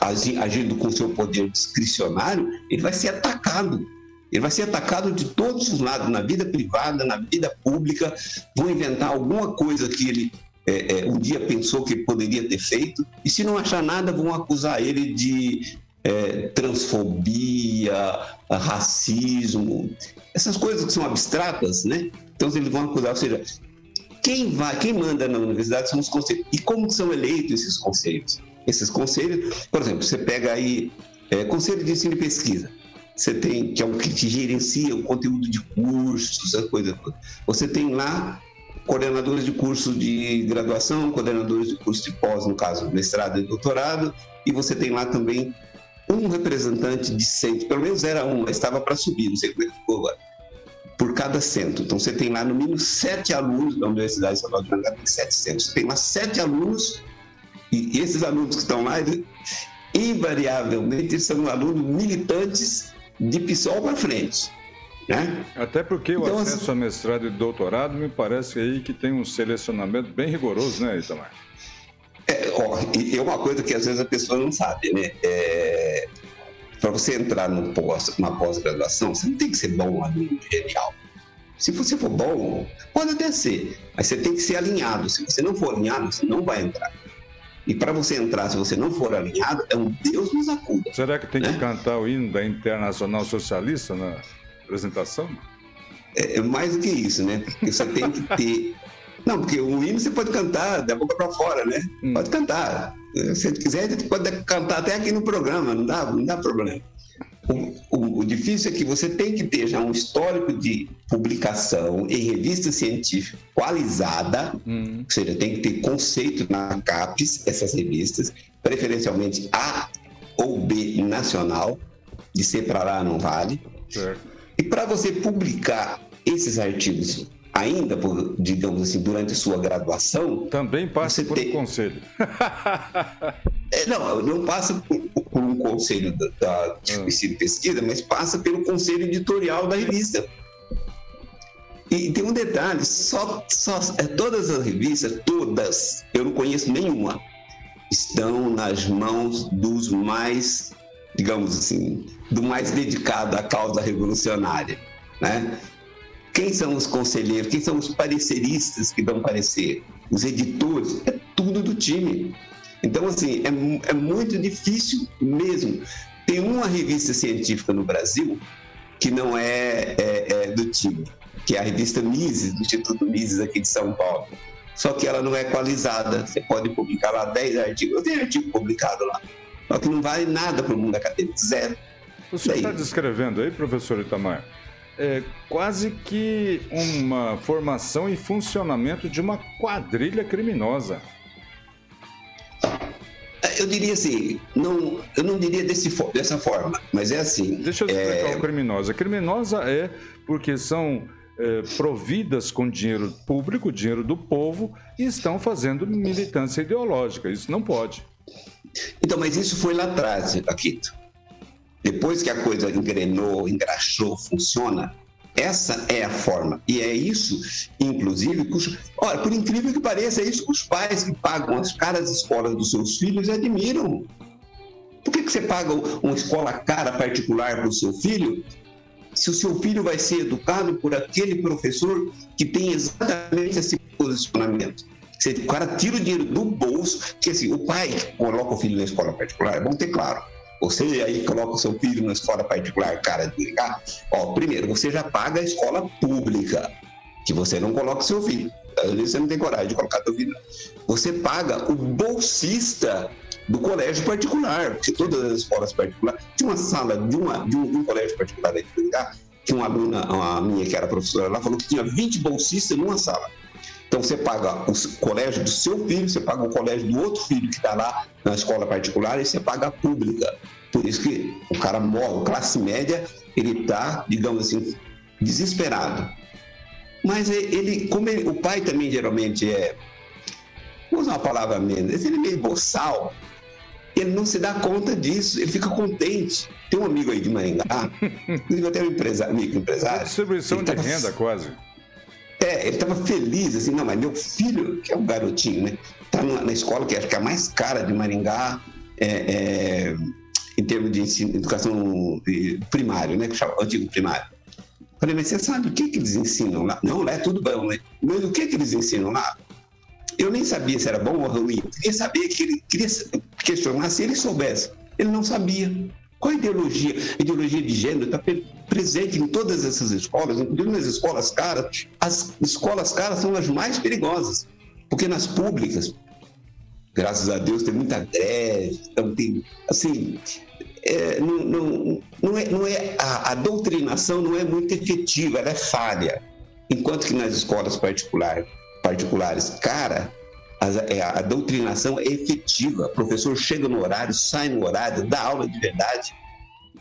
agindo com seu poder discricionário, ele vai ser atacado. Ele vai ser atacado de todos os lados, na vida privada, na vida pública. Vão inventar alguma coisa que ele é, é, um dia pensou que poderia ter feito, e se não achar nada, vão acusar ele de é, transfobia, racismo, essas coisas que são abstratas, né? Então eles vão acusar, ou seja, quem vai, quem manda na universidade são os conselhos. E como são eleitos esses conselhos? Esses conselhos, por exemplo, você pega aí é, Conselho de Ensino e Pesquisa você tem, que é o que gerencia o conteúdo de cursos, essa coisa toda. Você tem lá coordenadores de curso de graduação, coordenadores de curso de pós, no caso, mestrado e doutorado, e você tem lá também um representante de centro, pelo menos era um, mas estava para subir, não sei como é que ficou agora, por cada centro. Então você tem lá no mínimo sete alunos da Universidade Estadual de Maringá, tem sete centros. Você tem lá sete alunos, e esses alunos que estão lá, invariavelmente são alunos militantes de PSOL para frente. Né? Até porque então, o acesso assim, a mestrado e doutorado me parece aí que tem um selecionamento bem rigoroso, né, Itamar? É, ó, é uma coisa que às vezes a pessoa não sabe, né? É, para você entrar no pós, numa pós-graduação, você não tem que ser bom aluno genial. Se você for bom, pode até ser, mas você tem que ser alinhado. Se você não for alinhado, você não vai entrar. E para você entrar, se você não for alinhado, é um Deus nos acuda. Será que tem né? que cantar o hino da Internacional Socialista na apresentação? É, é mais do que isso, né? Porque você tem que ter. (laughs) Não, porque o hino você pode cantar da boca para fora, né? Hum. Pode cantar. Se você quiser, pode cantar até aqui no programa, não dá, não dá problema. O, o, o, difícil é que você tem que ter já um histórico de publicação em revista científica qualizada, hum. ou seja, tem que ter conceito na CAPES, essas revistas, preferencialmente A ou B nacional, de ser para lá não vale. E para você publicar esses artigos ainda, por, digamos assim, durante a sua graduação. Também passa por tem... um conselho. (laughs) é, não, não passa por, por um conselho da, da de ah. pesquisa, mas passa pelo conselho editorial da revista. E tem um detalhe, só, só é, todas as revistas, todas, eu não conheço nenhuma, estão nas mãos dos mais, digamos assim, do mais dedicado à causa revolucionária, né? Quem são os conselheiros? Quem são os pareceristas que dão parecer? Os editores? É tudo do time. Então, assim, é, é muito difícil mesmo. Tem uma revista científica no Brasil que não é, é, é do time, que é a revista Mises, do Instituto Mises aqui de São Paulo. Só que ela não é equalizada. Você pode publicar lá 10 artigos. Eu tenho artigo publicado lá. Só que não vale nada para o mundo acadêmico, zero. O senhor está descrevendo aí, professor Itamar, é quase que uma formação e funcionamento de uma quadrilha criminosa. Eu diria assim, não, eu não diria desse, dessa forma, mas é assim. Deixa eu explicar é... o criminosa. Criminosa é porque são é, providas com dinheiro público, dinheiro do povo, e estão fazendo militância ideológica. Isso não pode. Então, mas isso foi lá atrás, Paquito. Depois que a coisa engrenou, engraxou, funciona, essa é a forma. E é isso, inclusive, que olha, por incrível que pareça, é isso que os pais que pagam as caras escolas dos seus filhos admiram. Por que, que você paga uma escola cara particular para o seu filho se o seu filho vai ser educado por aquele professor que tem exatamente esse posicionamento? o cara tira o dinheiro do bolso, que assim, o pai coloca o filho na escola particular, é bom ter claro. Você aí coloca o seu filho na escola particular, cara de brincar. Ó, primeiro, você já paga a escola pública, que você não coloca seu filho. Às vezes você não tem coragem de colocar seu filho. Você paga o bolsista do colégio particular, porque todas as escolas particulares. Tinha uma sala de, uma, de, um, de um colégio particular aí de brincar, tinha uma aluna, uma minha que era professora lá, falou que tinha 20 bolsistas numa sala. Então você paga o colégio do seu filho, você paga o colégio do outro filho que está lá na escola particular e você paga a pública. Por isso que o cara morre, classe média, ele está, digamos assim, desesperado. Mas ele, como ele, o pai também geralmente é, vou usar uma palavra menos, ele é meio boçal, ele não se dá conta disso, ele fica contente. Tem um amigo aí de Maringá, (laughs) inclusive até um empresário, amigo empresário. Distribuição de tava, renda, quase. É, ele estava feliz, assim, não, mas meu filho, que é um garotinho, né? Tá na, escola que acho que é a mais cara de Maringá, é, é, em termos de ensino, educação primário, né? Que chama antigo primário. Falei, mas você sabe o que, que eles ensinam lá? Não, lá é tudo bom, né? Mas o que, que eles ensinam lá? Eu nem sabia se era bom ou ruim. Eu queria saber que ele queria questionar se ele soubesse. Ele não sabia. Qual a ideologia? A ideologia de gênero está presente em todas essas escolas, inclusive nas escolas caras. As escolas caras são as mais perigosas, porque nas públicas, graças a Deus, tem muita greve, então tem, assim, é, não, não, não, é, não é a, a, doutrinação não é muito efetiva, ela é falha. Enquanto que nas escolas particular, particulares, cara, a, é, a, doutrinação é efetiva. O professor chega no horário, sai no horário, dá aula de verdade,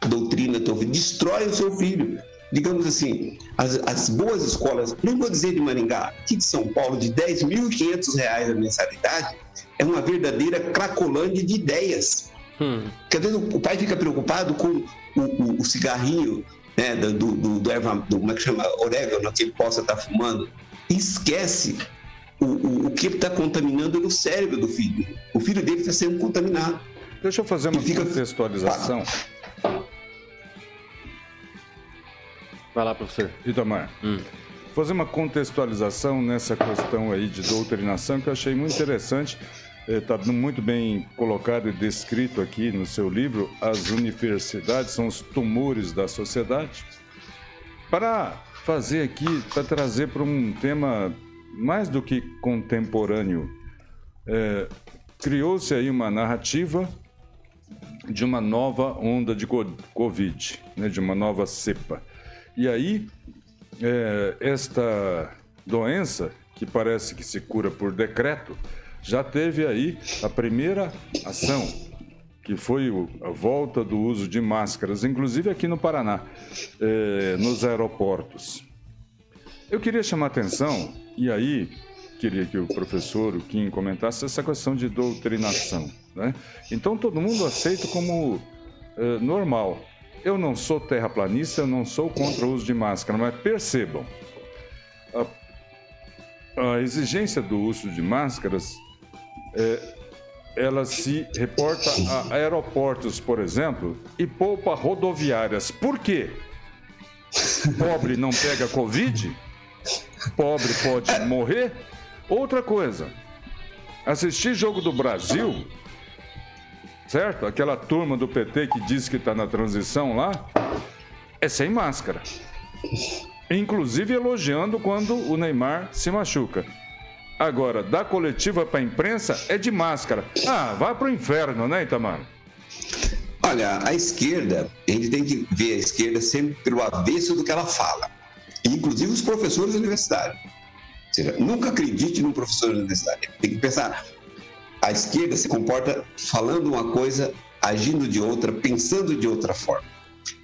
doutrina teu filho, destrói o seu filho. Digamos assim, as, as boas escolas, não vou dizer de Maringá, aqui de São Paulo, de R$ 10.500 a mensalidade, é uma verdadeira cracolândia de ideias. Hum. Porque às vezes o pai fica preocupado com o, o, o cigarrinho né, do, do, do, erva, do, como é que chama, orégano que ele possa estar fumando, e esquece o, o, o que está contaminando no cérebro do filho. O filho dele está sendo contaminado. Deixa eu fazer uma fica... contextualização. Vai lá, professor. Itamar. Hum. Fazer uma contextualização nessa questão aí de doutrinação que eu achei muito interessante. Está é, muito bem colocado e descrito aqui no seu livro. As universidades são os tumores da sociedade. Para fazer aqui, para trazer para um tema mais do que contemporâneo. É, Criou-se aí uma narrativa de uma nova onda de Covid, né, de uma nova cepa. E aí, é, esta doença, que parece que se cura por decreto, já teve aí a primeira ação, que foi a volta do uso de máscaras, inclusive aqui no Paraná, é, nos aeroportos. Eu queria chamar atenção e aí, queria que o professor, o Kim, comentasse essa questão de doutrinação. Né? Então, todo mundo aceita como uh, normal. Eu não sou terraplanista, eu não sou contra o uso de máscara, mas percebam, a, a exigência do uso de máscaras, é, ela se reporta a aeroportos, por exemplo, e poupa rodoviárias. Por quê? Pobre não pega Covid? Pobre pode morrer. Outra coisa, assistir jogo do Brasil, certo? Aquela turma do PT que diz que está na transição lá, é sem máscara. Inclusive elogiando quando o Neymar se machuca. Agora, da coletiva para a imprensa é de máscara. Ah, vai pro inferno, né, Itamar? Olha, a esquerda, a gente tem que ver a esquerda sempre pelo avesso do que ela fala, inclusive os professores universitários. Ou seja, nunca acredite num professor universitário. Tem que pensar, a esquerda se comporta falando uma coisa, agindo de outra, pensando de outra forma.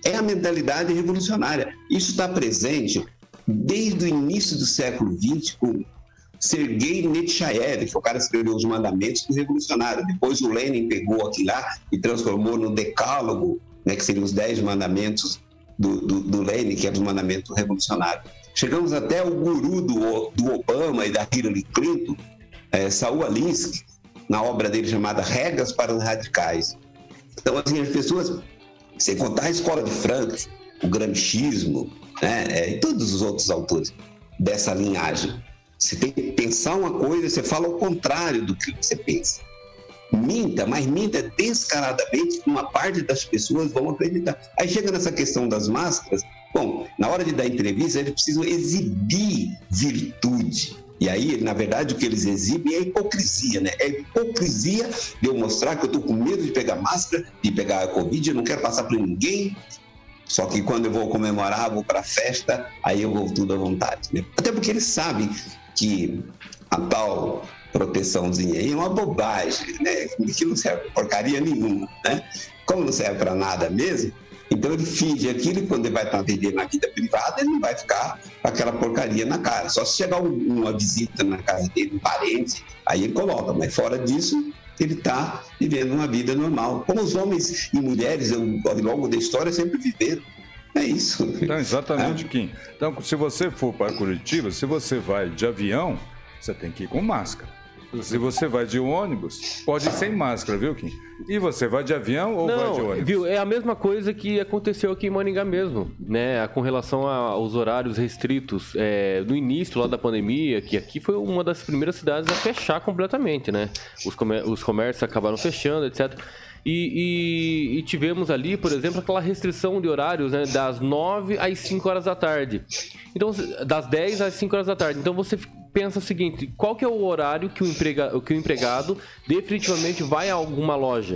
É a mentalidade revolucionária. Isso está presente desde o início do século XX com Sergei Nechayev, que é o cara que escreveu os mandamentos do revolucionário. Depois o Lenin pegou aquilo lá e transformou no decálogo, né, que seriam os dez mandamentos do, do, do que é os mandamentos revolucionários. Chegamos até o guru do, do Obama e da Hillary Clinton, é, Saul Alinsky, na obra dele chamada Regras para os Radicais. Então, assim, as pessoas, sem contar a escola de Frankfurt, o gramscismo, né, é, e todos os outros autores dessa linhagem, você tem que pensar uma coisa, você fala o contrário do que você pensa. Minta, mas minta descaradamente uma parte das pessoas vão acreditar. Aí chega nessa questão das máscaras. Bom, na hora de dar entrevista, eles precisam exibir virtude. E aí, na verdade, o que eles exibem é hipocrisia, né? É hipocrisia de eu mostrar que eu estou com medo de pegar máscara, de pegar a Covid, eu não quero passar para ninguém. Só que quando eu vou comemorar, vou para a festa, aí eu vou tudo à vontade. Né? Até porque eles sabem que a tal proteçãozinha aí é uma bobagem, né? Que não serve para porcaria nenhuma, né? Como não serve para nada mesmo, então ele finge aquilo e quando ele vai estar atendendo na vida privada, ele não vai ficar com aquela porcaria na cara. Só se chegar uma visita na casa dele, um parente, aí ele coloca. Mas fora disso, ele está vivendo uma vida normal. Como os homens e mulheres, ao longo da história, sempre viveram. É isso. Então, exatamente, é. Kim. Então, se você for para Curitiba, se você vai de avião, você tem que ir com máscara. Se você vai de ônibus, pode ir sem máscara, viu, Kim? E você vai de avião ou Não, vai de ônibus? Viu, é a mesma coisa que aconteceu aqui em Maningá mesmo, né? Com relação aos horários restritos. É, no início lá da pandemia, que aqui foi uma das primeiras cidades a fechar completamente, né? Os, comér os comércios acabaram fechando, etc. E, e, e, tivemos ali, por exemplo, aquela restrição de horários, né, das 9 às 5 horas da tarde. Então, das 10 às 5 horas da tarde. Então você pensa o seguinte: qual que é o horário que o, emprega, que o empregado definitivamente vai a alguma loja?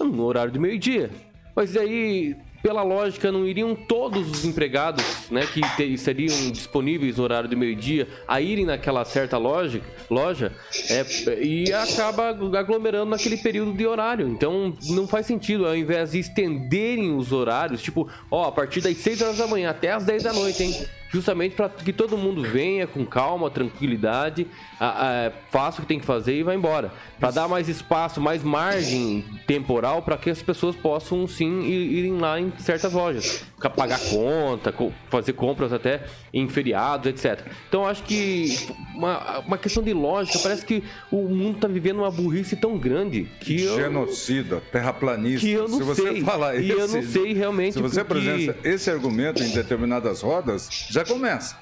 No horário do meio-dia. Mas aí pela lógica, não iriam todos os empregados, né, que ter, seriam disponíveis no horário do meio-dia, a irem naquela certa loja, loja é, e acaba aglomerando naquele período de horário. Então, não faz sentido, ao invés de estenderem os horários, tipo, ó, a partir das 6 horas da manhã até as 10 da noite, hein? Justamente para que todo mundo venha com calma, tranquilidade, a, a, faça o que tem que fazer e vá embora. Para dar mais espaço, mais margem temporal para que as pessoas possam sim irem lá em certas lojas, pagar conta, fazer compras até em feriados, etc. Então acho que uma, uma questão de lógica, parece que o mundo está vivendo uma burrice tão grande que genocida, eu, terraplanista. Que eu não se você sei. Falar e esse, eu não sei realmente. Se você apresenta esse argumento em determinadas rodas, já começa.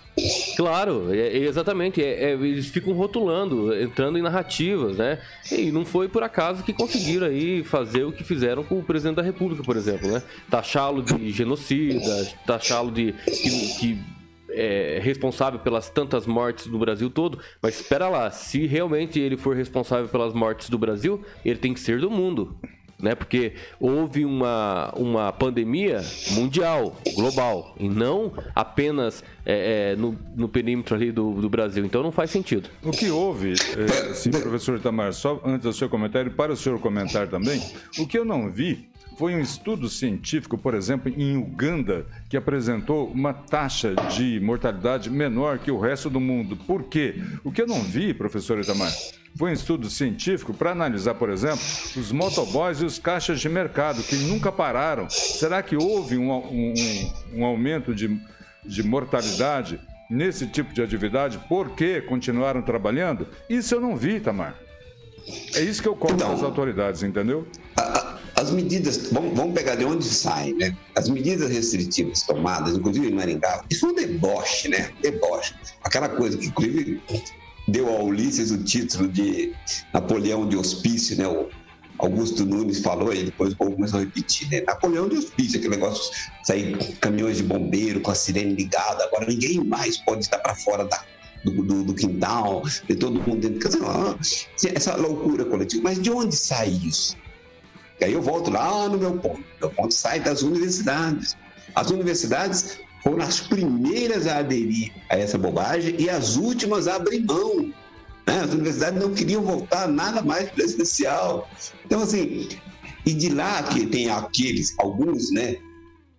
Claro, é, é exatamente. É, é, eles ficam rotulando, entrando em narrativas, né? E não foi por acaso que conseguiram aí fazer o que fizeram com o presidente da República, por exemplo, né? Taxá-lo de genocida, taxá-lo de que, que é responsável pelas tantas mortes do Brasil todo, mas espera lá, se realmente ele for responsável pelas mortes do Brasil, ele tem que ser do mundo né? Porque houve uma, uma pandemia mundial, global, e não apenas é, é, no, no perímetro ali do, do Brasil. Então não faz sentido. O que houve, é, sim, professor Itamar, só antes do seu comentário, para o senhor comentar também, o que eu não vi foi um estudo científico, por exemplo, em Uganda, que apresentou uma taxa de mortalidade menor que o resto do mundo. Por quê? O que eu não vi, professor Itamar, foi um estudo científico para analisar, por exemplo, os motoboys e os caixas de mercado, que nunca pararam. Será que houve um, um, um aumento de, de mortalidade nesse tipo de atividade? Por que continuaram trabalhando? Isso eu não vi, Tamar. É isso que eu cobro então, das autoridades, entendeu? As medidas, vamos, pegar de onde saem, né? As medidas restritivas tomadas, inclusive em Maringá, isso é um deboche, né? Deboche. Aquela coisa que, inclusive, deu ao Ulisses o título de Napoleão de Hospício, né? O Augusto Nunes falou e depois o povo começou a repetir, né? Napoleão de Hospício, aquele negócio, sair caminhões de bombeiro com a sirene ligada, agora ninguém mais pode estar para fora da do, do, do, quintal, de todo mundo dentro de casa. Essa loucura coletiva. Mas de onde sai isso? E aí eu volto lá no meu ponto. Meu ponto sai das universidades. As universidades foram as primeiras a aderir a essa bobagem e as últimas a abrir mão. Né? As universidades não queriam voltar nada mais presencial. Então, assim, e de lá que tem aqueles, alguns, né,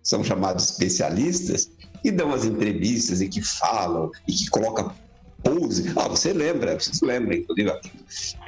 são chamados especialistas, e dão as entrevistas e que falam e que colocam pose. Ah, você lembra, vocês lembram, inclusive,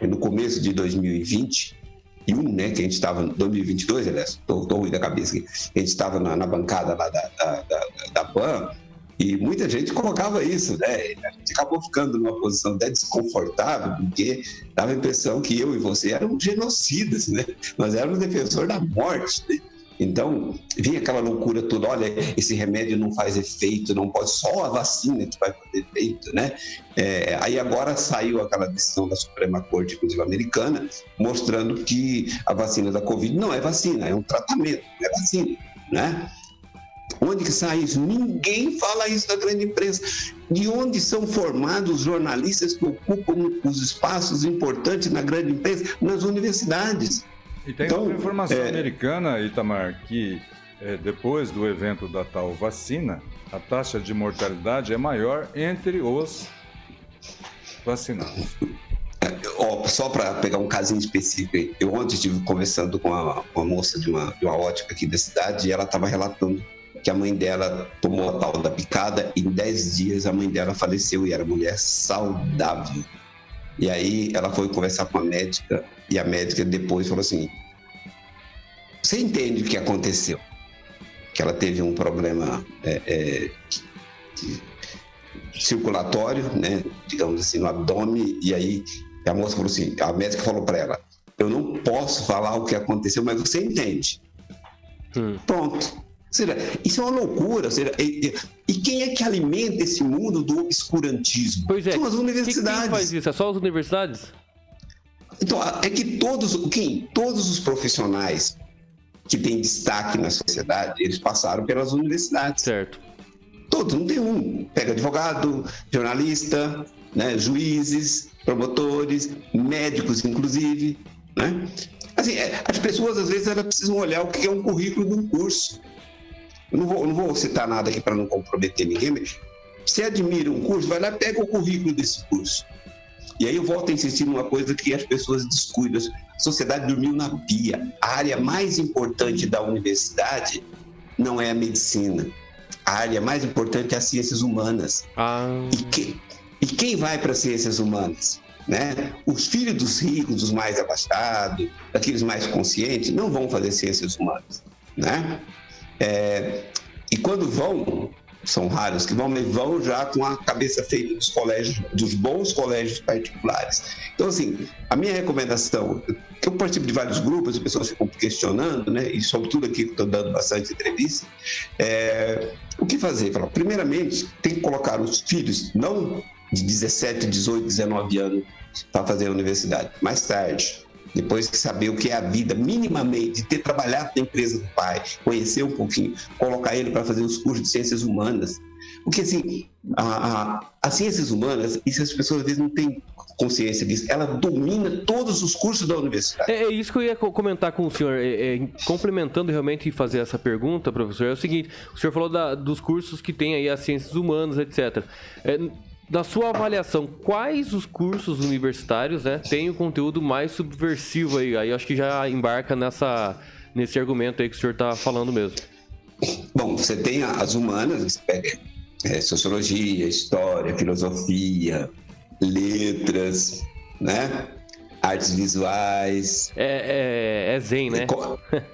no começo de 2020, e um, né, que a gente estava, 2022, aliás, estou ruim da cabeça aqui, a gente estava na, na, bancada lá da, da, da, da PAN, e muita gente colocava isso, né? A gente acabou ficando numa posição até desconfortável, porque dava a impressão que eu e você eram genocidas, né? Nós éramos defensores da morte, né? Então, vinha aquela loucura toda, olha, esse remédio não faz efeito, não pode, só a vacina que vai fazer efeito, né? É, aí agora saiu aquela decisão da Suprema Corte, inclusive americana, mostrando que a vacina da Covid não é vacina, é um tratamento, não é vacina, né? Onde que sai isso? Ninguém fala isso da grande imprensa. De onde são formados os jornalistas que ocupam os espaços importantes na grande imprensa? Nas universidades. E tem então, uma informação é... americana, Itamar, que é, depois do evento da tal vacina, a taxa de mortalidade é maior entre os vacinados. Oh, só para pegar um casinho específico, eu ontem estive conversando com uma, uma moça de uma, de uma ótica aqui da cidade e ela estava relatando que a mãe dela tomou a tal da picada e em 10 dias a mãe dela faleceu e era mulher saudável. E aí ela foi conversar com a médica e a médica depois falou assim: Você entende o que aconteceu? Que ela teve um problema é, é, circulatório, né? Digamos assim, no abdômen. E aí a moça falou assim: A médica falou para ela: Eu não posso falar o que aconteceu, mas você entende. Hum. Pronto. Seja, isso é uma loucura. Seja, e, e, quem é que alimenta esse mundo do obscurantismo? Pois é. São as universidades. Quem faz isso? É só as universidades? Então, é que todos, quem? Todos os profissionais que têm destaque na sociedade, eles passaram pelas universidades. Certo. Todos, não tem um. Pega advogado, jornalista, né, juízes, promotores, médicos, inclusive. Né? Assim, é, as pessoas, às vezes, elas precisam olhar o que é um currículo de um curso. Eu não vou, não vou citar nada aqui para não comprometer ninguém, mas se admira um curso, vai lá pega o currículo desse curso. E aí eu volto a insistir numa coisa que as pessoas descuidam. A sociedade dormiu na pia. A área mais importante da universidade não é a medicina. A área mais importante é as ciências humanas. Ah. E, que, e quem vai para as ciências humanas? Né? Os filhos dos ricos, dos mais abastados, daqueles mais conscientes, não vão fazer ciências humanas. Né? É, e quando vão, são raros que vão, mas vão já com a cabeça feita dos colégios, dos bons colégios particulares. Então, assim, a minha recomendação, eu participo de vários grupos, as pessoas ficam questionando, né, e sobretudo aqui que estou dando bastante entrevista, é, o que fazer? Primeiramente, tem que colocar os filhos, não de 17, 18, 19 anos, para fazer a universidade, mais tarde, depois de saber o que é a vida, minimamente, de ter trabalhado na empresa do pai, conhecer um pouquinho, colocar ele para fazer os cursos de ciências humanas. Porque, assim, a, a, as ciências humanas, isso as pessoas às vezes não têm consciência disso, ela domina todos os cursos da universidade. É, é isso que eu ia comentar com o senhor. É, é, complementando realmente e fazer essa pergunta, professor, é o seguinte: o senhor falou da, dos cursos que tem aí as ciências humanas, etc. É, na sua avaliação, quais os cursos universitários né, têm o conteúdo mais subversivo aí? Aí acho que já embarca nessa, nesse argumento aí que o senhor está falando mesmo. Bom, você tem as humanas, é, sociologia, história, filosofia, letras, né? Artes visuais. É, é, é zen, né? (laughs)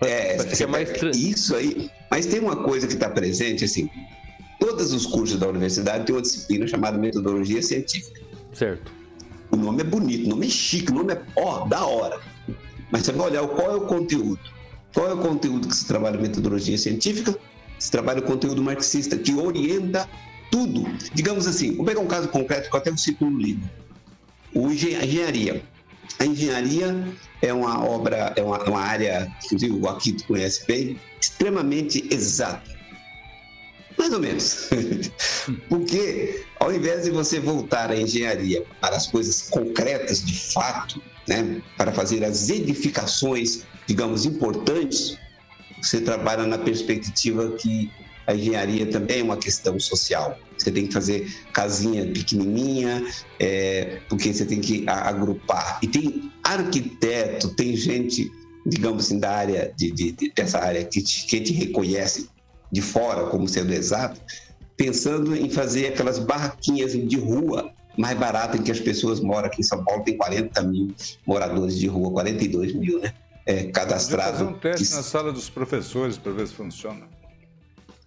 É, é mais... isso aí. Mas tem uma coisa que está presente, assim, todos os cursos da universidade têm uma disciplina chamada metodologia científica. Certo. O nome é bonito, o nome é chique, o nome é ó, da hora. Mas você vai olhar qual é o conteúdo. Qual é o conteúdo que se trabalha metodologia científica? Se trabalha o conteúdo marxista, que orienta tudo. Digamos assim, vou pegar um caso concreto que eu até cito no livro. O engenharia. A engenharia é uma obra, é uma, uma área, inclusive o Akito conhece bem, extremamente exata mais ou menos. (laughs) Porque ao invés de você voltar à engenharia para as coisas concretas de fato, né, para fazer as edificações digamos, importantes, você trabalha na perspectiva que a engenharia também é uma questão social. Você tem que fazer casinha pequenininha, é, porque você tem que agrupar. E tem arquiteto, tem gente, digamos assim, da área de, de, de dessa área que te, que te reconhece de fora como sendo exato, pensando em fazer aquelas barraquinhas de rua mais baratas em que as pessoas moram. Aqui em São Paulo tem 40 mil moradores de rua, 42 mil, né? É, cadastrados. Fazer um teste que... na sala dos professores para ver se funciona.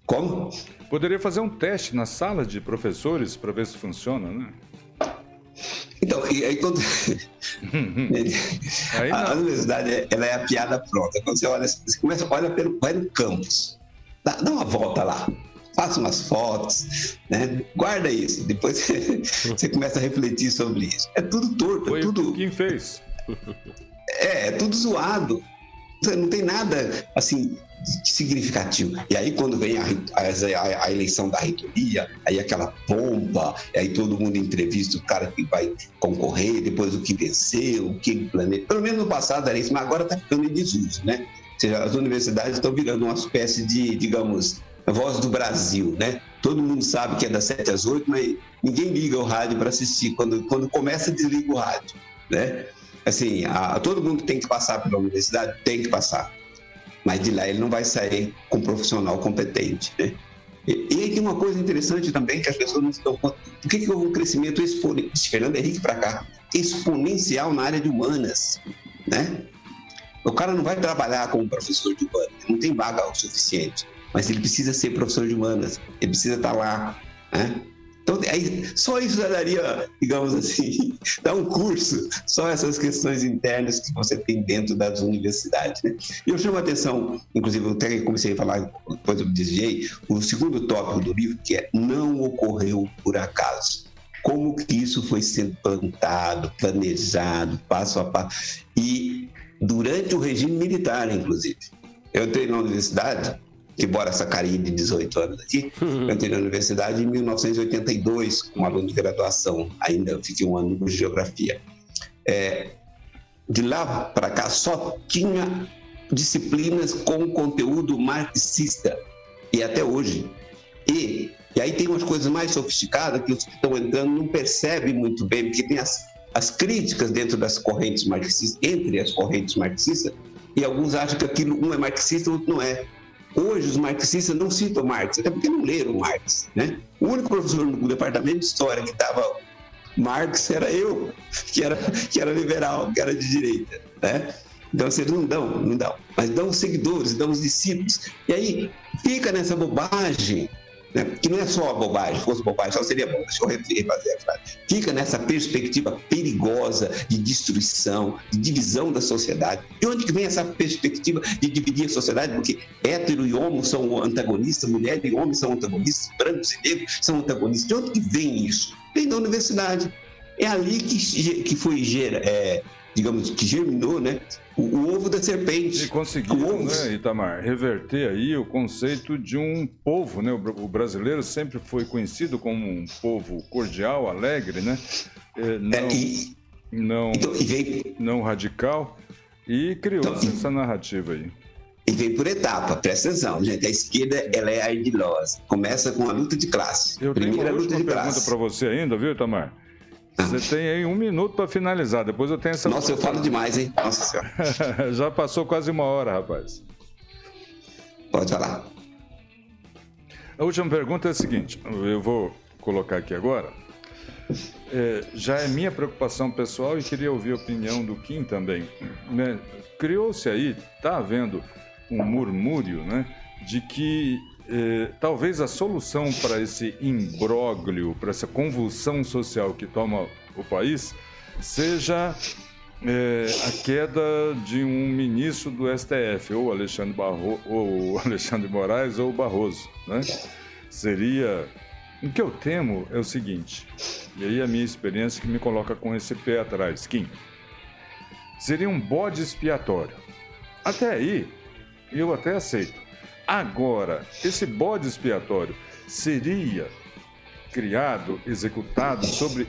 Como? Poderia fazer um teste na sala de professores para ver se funciona, né? Então, e aí quando. (laughs) aí a, universidade ela é a piada pronta. Quando você olha, você começa, olha pelo, vai no campus, dá, dá uma volta lá, faça umas fotos, né? guarda isso. Depois você, (laughs) você começa a refletir sobre isso. É tudo torto, é Foi é tudo. Quem fez? É, é tudo zoado. Não tem nada assim significativo. E aí, quando vem a, a, a, eleição da reitoria, aí aquela pompa, aí todo mundo entrevista o cara que vai concorrer, depois o que venceu, o que ele planeja. Pelo menos no passado era isso, mas agora está ficando em desuso, né? Ou seja, as universidades estão virando uma espécie de, digamos, voz do Brasil, né? Todo mundo sabe que é das 7 às 8, mas ninguém liga o rádio para assistir. Quando, quando começa, desliga o rádio, né? Assim, a, todo mundo tem que passar pela universidade, tem que passar mas de lá ele não vai sair com um profissional competente, né? E, tem uma coisa interessante também que as pessoas não se dão conta. Por que, que houve um crescimento exponencial, Fernando Henrique para cá, exponencial na área de humanas, né? O cara não vai trabalhar como professor de humanas, não tem vaga o suficiente, mas ele precisa ser professor de humanas, ele precisa estar lá, né? Então, aí, só isso já daria, digamos assim, (laughs) dar um curso, só essas questões internas que você tem dentro das universidades. Né? Eu chamo a atenção, inclusive, até comecei a falar, depois eu desviei, o segundo tópico do livro, que é Não Ocorreu por Acaso. Como que isso foi sendo plantado, planejado, passo a passo. E durante o regime militar, inclusive. Eu entrei na universidade embora essa carinha de 18 anos aqui, eu entrei na universidade em 1982, como aluno de graduação, ainda fiquei um ano de geografia. É, de lá para cá só tinha disciplinas com conteúdo marxista, e até hoje. E, e aí tem umas coisas mais sofisticadas que os que estão entrando não percebem muito bem, porque tem as, as críticas dentro das correntes marxistas, entre as correntes marxistas, e alguns acham que aquilo um é marxista, outro não é. Hoje, os marxistas não citam Marx, até porque não leram Marx. Né? O único professor do departamento de história que estava Marx era eu, que era, que era liberal, que era de direita. Né? Então, vocês não dão, não dão, mas dão os seguidores, dão os discípulos. E aí fica nessa bobagem né? que não é só bobagem, fosse bobagem, só seria bom, deixa eu refazer a frase. Fica nessa perspectiva perigosa de destruição, de divisão da sociedade. De onde que vem essa perspectiva de dividir a sociedade? Porque hétero e homo são antagonistas, mulher e homem são antagonistas, brancos e negros são antagonistas. De onde que vem isso? Vem da universidade. É ali que, que foi, é, digamos, que germinou, né? O, o ovo da serpente. E conseguiu, né, Itamar, reverter aí o conceito de um povo, né? O brasileiro sempre foi conhecido como um povo cordial, alegre, né? É, não, é, e, não, então, e não radical. E criou então, essa narrativa aí. E vem por etapa, presta atenção, gente. A esquerda ela é ardilosa. Começa com a luta de classe. Eu Primeira tenho uma luta de pergunta para você ainda, viu, Itamar? Você tem aí um minuto para finalizar. Depois eu tenho essa. Nossa, eu falo demais, hein? Nossa senhora. (laughs) Já passou quase uma hora, rapaz. Pode falar. A última pergunta é a seguinte: eu vou colocar aqui agora. É, já é minha preocupação pessoal e queria ouvir a opinião do Kim também. Né? Criou-se aí, está havendo um murmúrio, né, de que eh, talvez a solução para esse imbróglio, para essa convulsão social que toma o país, seja eh, a queda de um ministro do STF, ou Alexandre, Barro, ou (laughs) Alexandre Moraes ou Barroso. Né? Seria. O que eu temo é o seguinte, e aí a minha experiência que me coloca com esse pé atrás, Kim. Seria um bode expiatório. Até aí, eu até aceito. Agora, esse bode expiatório seria criado, executado sobre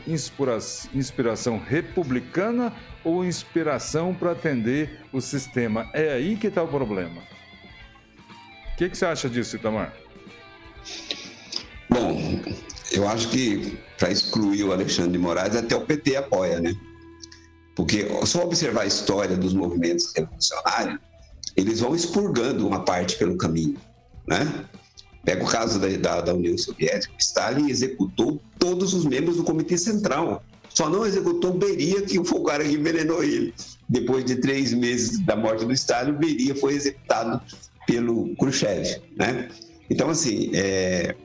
inspiração republicana ou inspiração para atender o sistema? É aí que está o problema. O que, que você acha disso, Itamar? Bom, eu acho que para excluir o Alexandre de Moraes, até o PT apoia, né? Porque só observar a história dos movimentos revolucionários, eles vão expurgando uma parte pelo caminho, né? Pega o caso da, da, da União Soviética, Stalin executou todos os membros do Comitê Central. Só não executou Beria, que o cara envenenou ele. Depois de três meses da morte do Stalin, Beria foi executado pelo Khrushchev, né? Então, assim, é,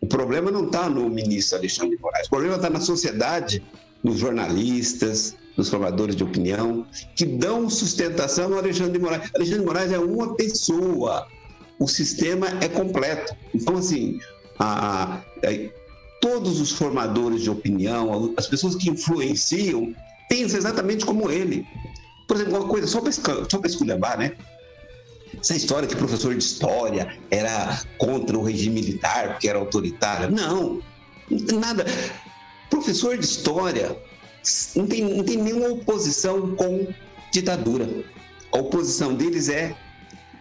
o problema não está no ministro Alexandre de Moraes, o problema está na sociedade, nos jornalistas, nos formadores de opinião, que dão sustentação ao Alexandre de Moraes. Alexandre de Moraes é uma pessoa, o sistema é completo. Então, assim, a, a, todos os formadores de opinião, as pessoas que influenciam, pensam exatamente como ele. Por exemplo, uma coisa, só para esculhambar, né? Essa história que professor de história era contra o regime militar, porque era autoritário. Não, nada. Professor de história não tem, não tem nenhuma oposição com ditadura. A oposição deles é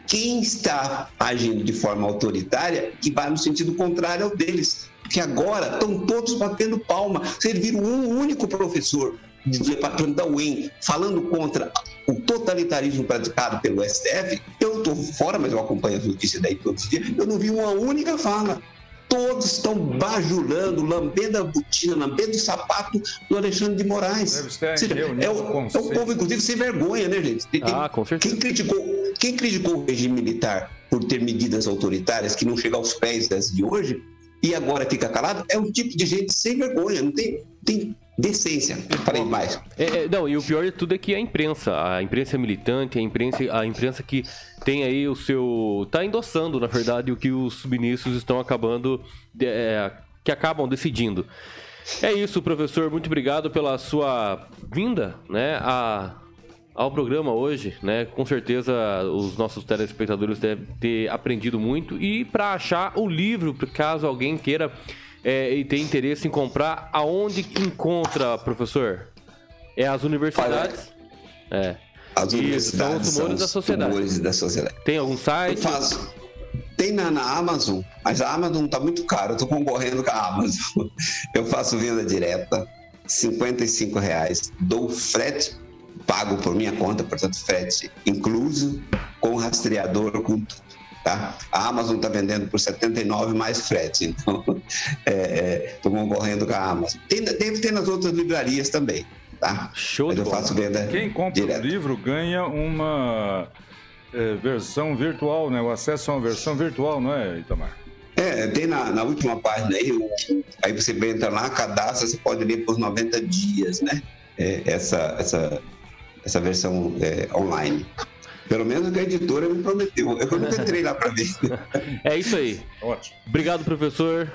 quem está agindo de forma autoritária que vai no sentido contrário ao deles. Porque agora estão todos batendo palma. Vocês viram um único professor departamento da UEM falando contra o totalitarismo praticado pelo STF, eu estou fora, mas eu acompanho as notícias daí todos os dias, eu não vi uma única fala. Todos estão bajulando, lambendo a botina, lambendo o sapato do Alexandre de Moraes. Seja, é, o, é o povo, inclusive, sem vergonha, né, gente? Tem, ah, com certeza. Quem criticou, quem criticou o regime militar por ter medidas autoritárias que não chegam aos pés das de hoje, e agora fica calado, é um tipo de gente sem vergonha, não tem, tem decência. Falei mais. É, é, não, e o pior de tudo é que a imprensa, a imprensa militante, a imprensa, a imprensa que tem aí o seu. tá endossando, na verdade, o que os ministros estão acabando. É, que acabam decidindo. É isso, professor. Muito obrigado pela sua vinda, né? A, ao programa hoje, né? Com certeza os nossos telespectadores devem ter aprendido muito. E para achar o livro, caso alguém queira é, e tem interesse em comprar, aonde encontra, professor? É as universidades? É. As universidades são os tumores da sociedade. Tumores da sociedade. Tem algum site? Eu faço. Tem na, na Amazon, mas a Amazon está muito caro, eu estou concorrendo com a Amazon. (laughs) Eu faço venda direta, 55 reais. Dou frete pago por minha conta, portanto, frete incluso, com rastreador, com tudo. Tá? A Amazon está vendendo por 79 mais frete, então estou (laughs) é, é, concorrendo com a Amazon. Tem, deve ter nas outras livrarias também, tá? Show Mas eu faço venda Quem compra direto. o livro ganha uma é, versão virtual, né? O acesso a uma versão virtual, não é, Itamar? É, tem na, na última página aí, aí você entra lá, cadastra, você pode ler por 90 dias, né? É, essa, essa, essa versão é, online. Pelo menos a editora me prometeu. Eu nunca entrei lá para ver. (laughs) É isso aí. Ótimo. Obrigado, professor.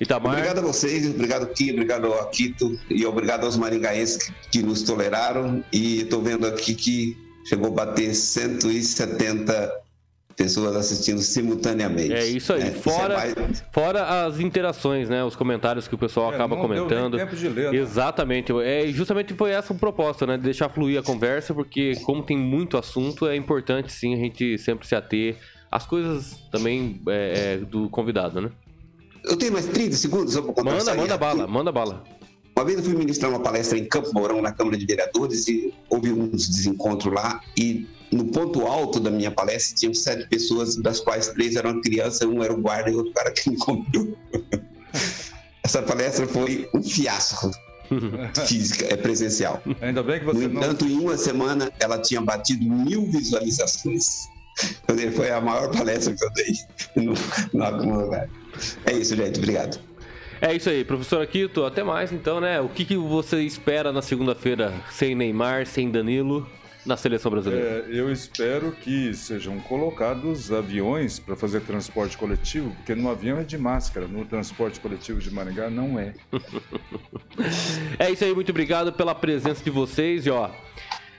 Itamar. Obrigado a vocês, obrigado Ki, obrigado ao Aquito e obrigado aos maringaenses que, que nos toleraram. E estou vendo aqui que chegou a bater 170 pessoas assistindo simultaneamente. É isso aí. Né? Fora, isso é mais... fora as interações, né? Os comentários que o pessoal é, acaba não comentando. Deu tempo de ler, né? Exatamente. É, justamente foi essa a proposta, né? De deixar fluir a conversa, porque como tem muito assunto, é importante sim a gente sempre se ater às coisas também é, é do convidado, né? Eu tenho mais 30 segundos só para Manda, manda bala, manda bala. Uma vez eu fui ministrar uma palestra em Campo Mourão, na Câmara de Vereadores, e houve uns desencontros lá, e no ponto alto da minha palestra tinham sete pessoas, das quais três eram crianças, um era o guarda e outro cara que me comeu. (laughs) Essa palestra foi um fiasco (laughs) física, é presencial. Ainda bem que você No entanto, não... em uma semana ela tinha batido mil visualizações. Foi a maior palestra que eu dei (laughs) no, no algum lugar. É isso, gente. Obrigado. É isso aí, professor Aquito. Até mais, então, né? O que, que você espera na segunda-feira sem Neymar, sem Danilo? Na seleção brasileira? É, eu espero que sejam colocados aviões para fazer transporte coletivo, porque no avião é de máscara, no transporte coletivo de Maringá não é. (laughs) é isso aí, muito obrigado pela presença de vocês e ó.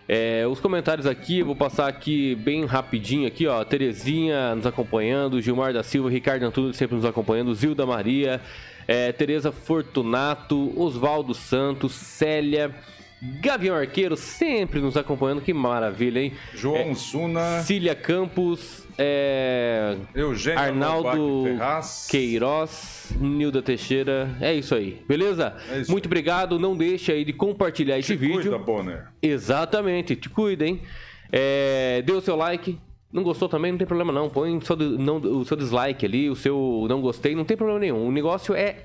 É, os comentários aqui, eu vou passar aqui bem rapidinho aqui, ó. Terezinha nos acompanhando, Gilmar da Silva, Ricardo Antunes sempre nos acompanhando, Zilda Maria, é, Tereza Fortunato, Oswaldo Santos, Célia, Gavião Arqueiro sempre nos acompanhando, que maravilha, hein? João é, Suna. Cília Campos, é, Eugênio Arnaldo Queiroz, Nilda Teixeira. É isso aí, beleza? É isso Muito aí. obrigado. Não deixe aí de compartilhar te esse vídeo. Cuida, Bonner. Exatamente, te cuida, hein? É, dê o seu like. Não gostou também? Não tem problema não. Põe o seu, não, o seu dislike ali, o seu não gostei, não tem problema nenhum. O negócio é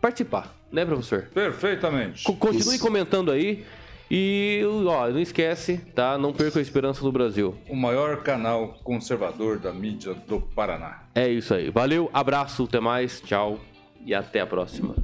participar, né, professor? Perfeitamente. C continue Isso. comentando aí. E, ó, não esquece, tá? Não perca a esperança do Brasil. O maior canal conservador da mídia do Paraná. É isso aí. Valeu, abraço, até mais, tchau e até a próxima.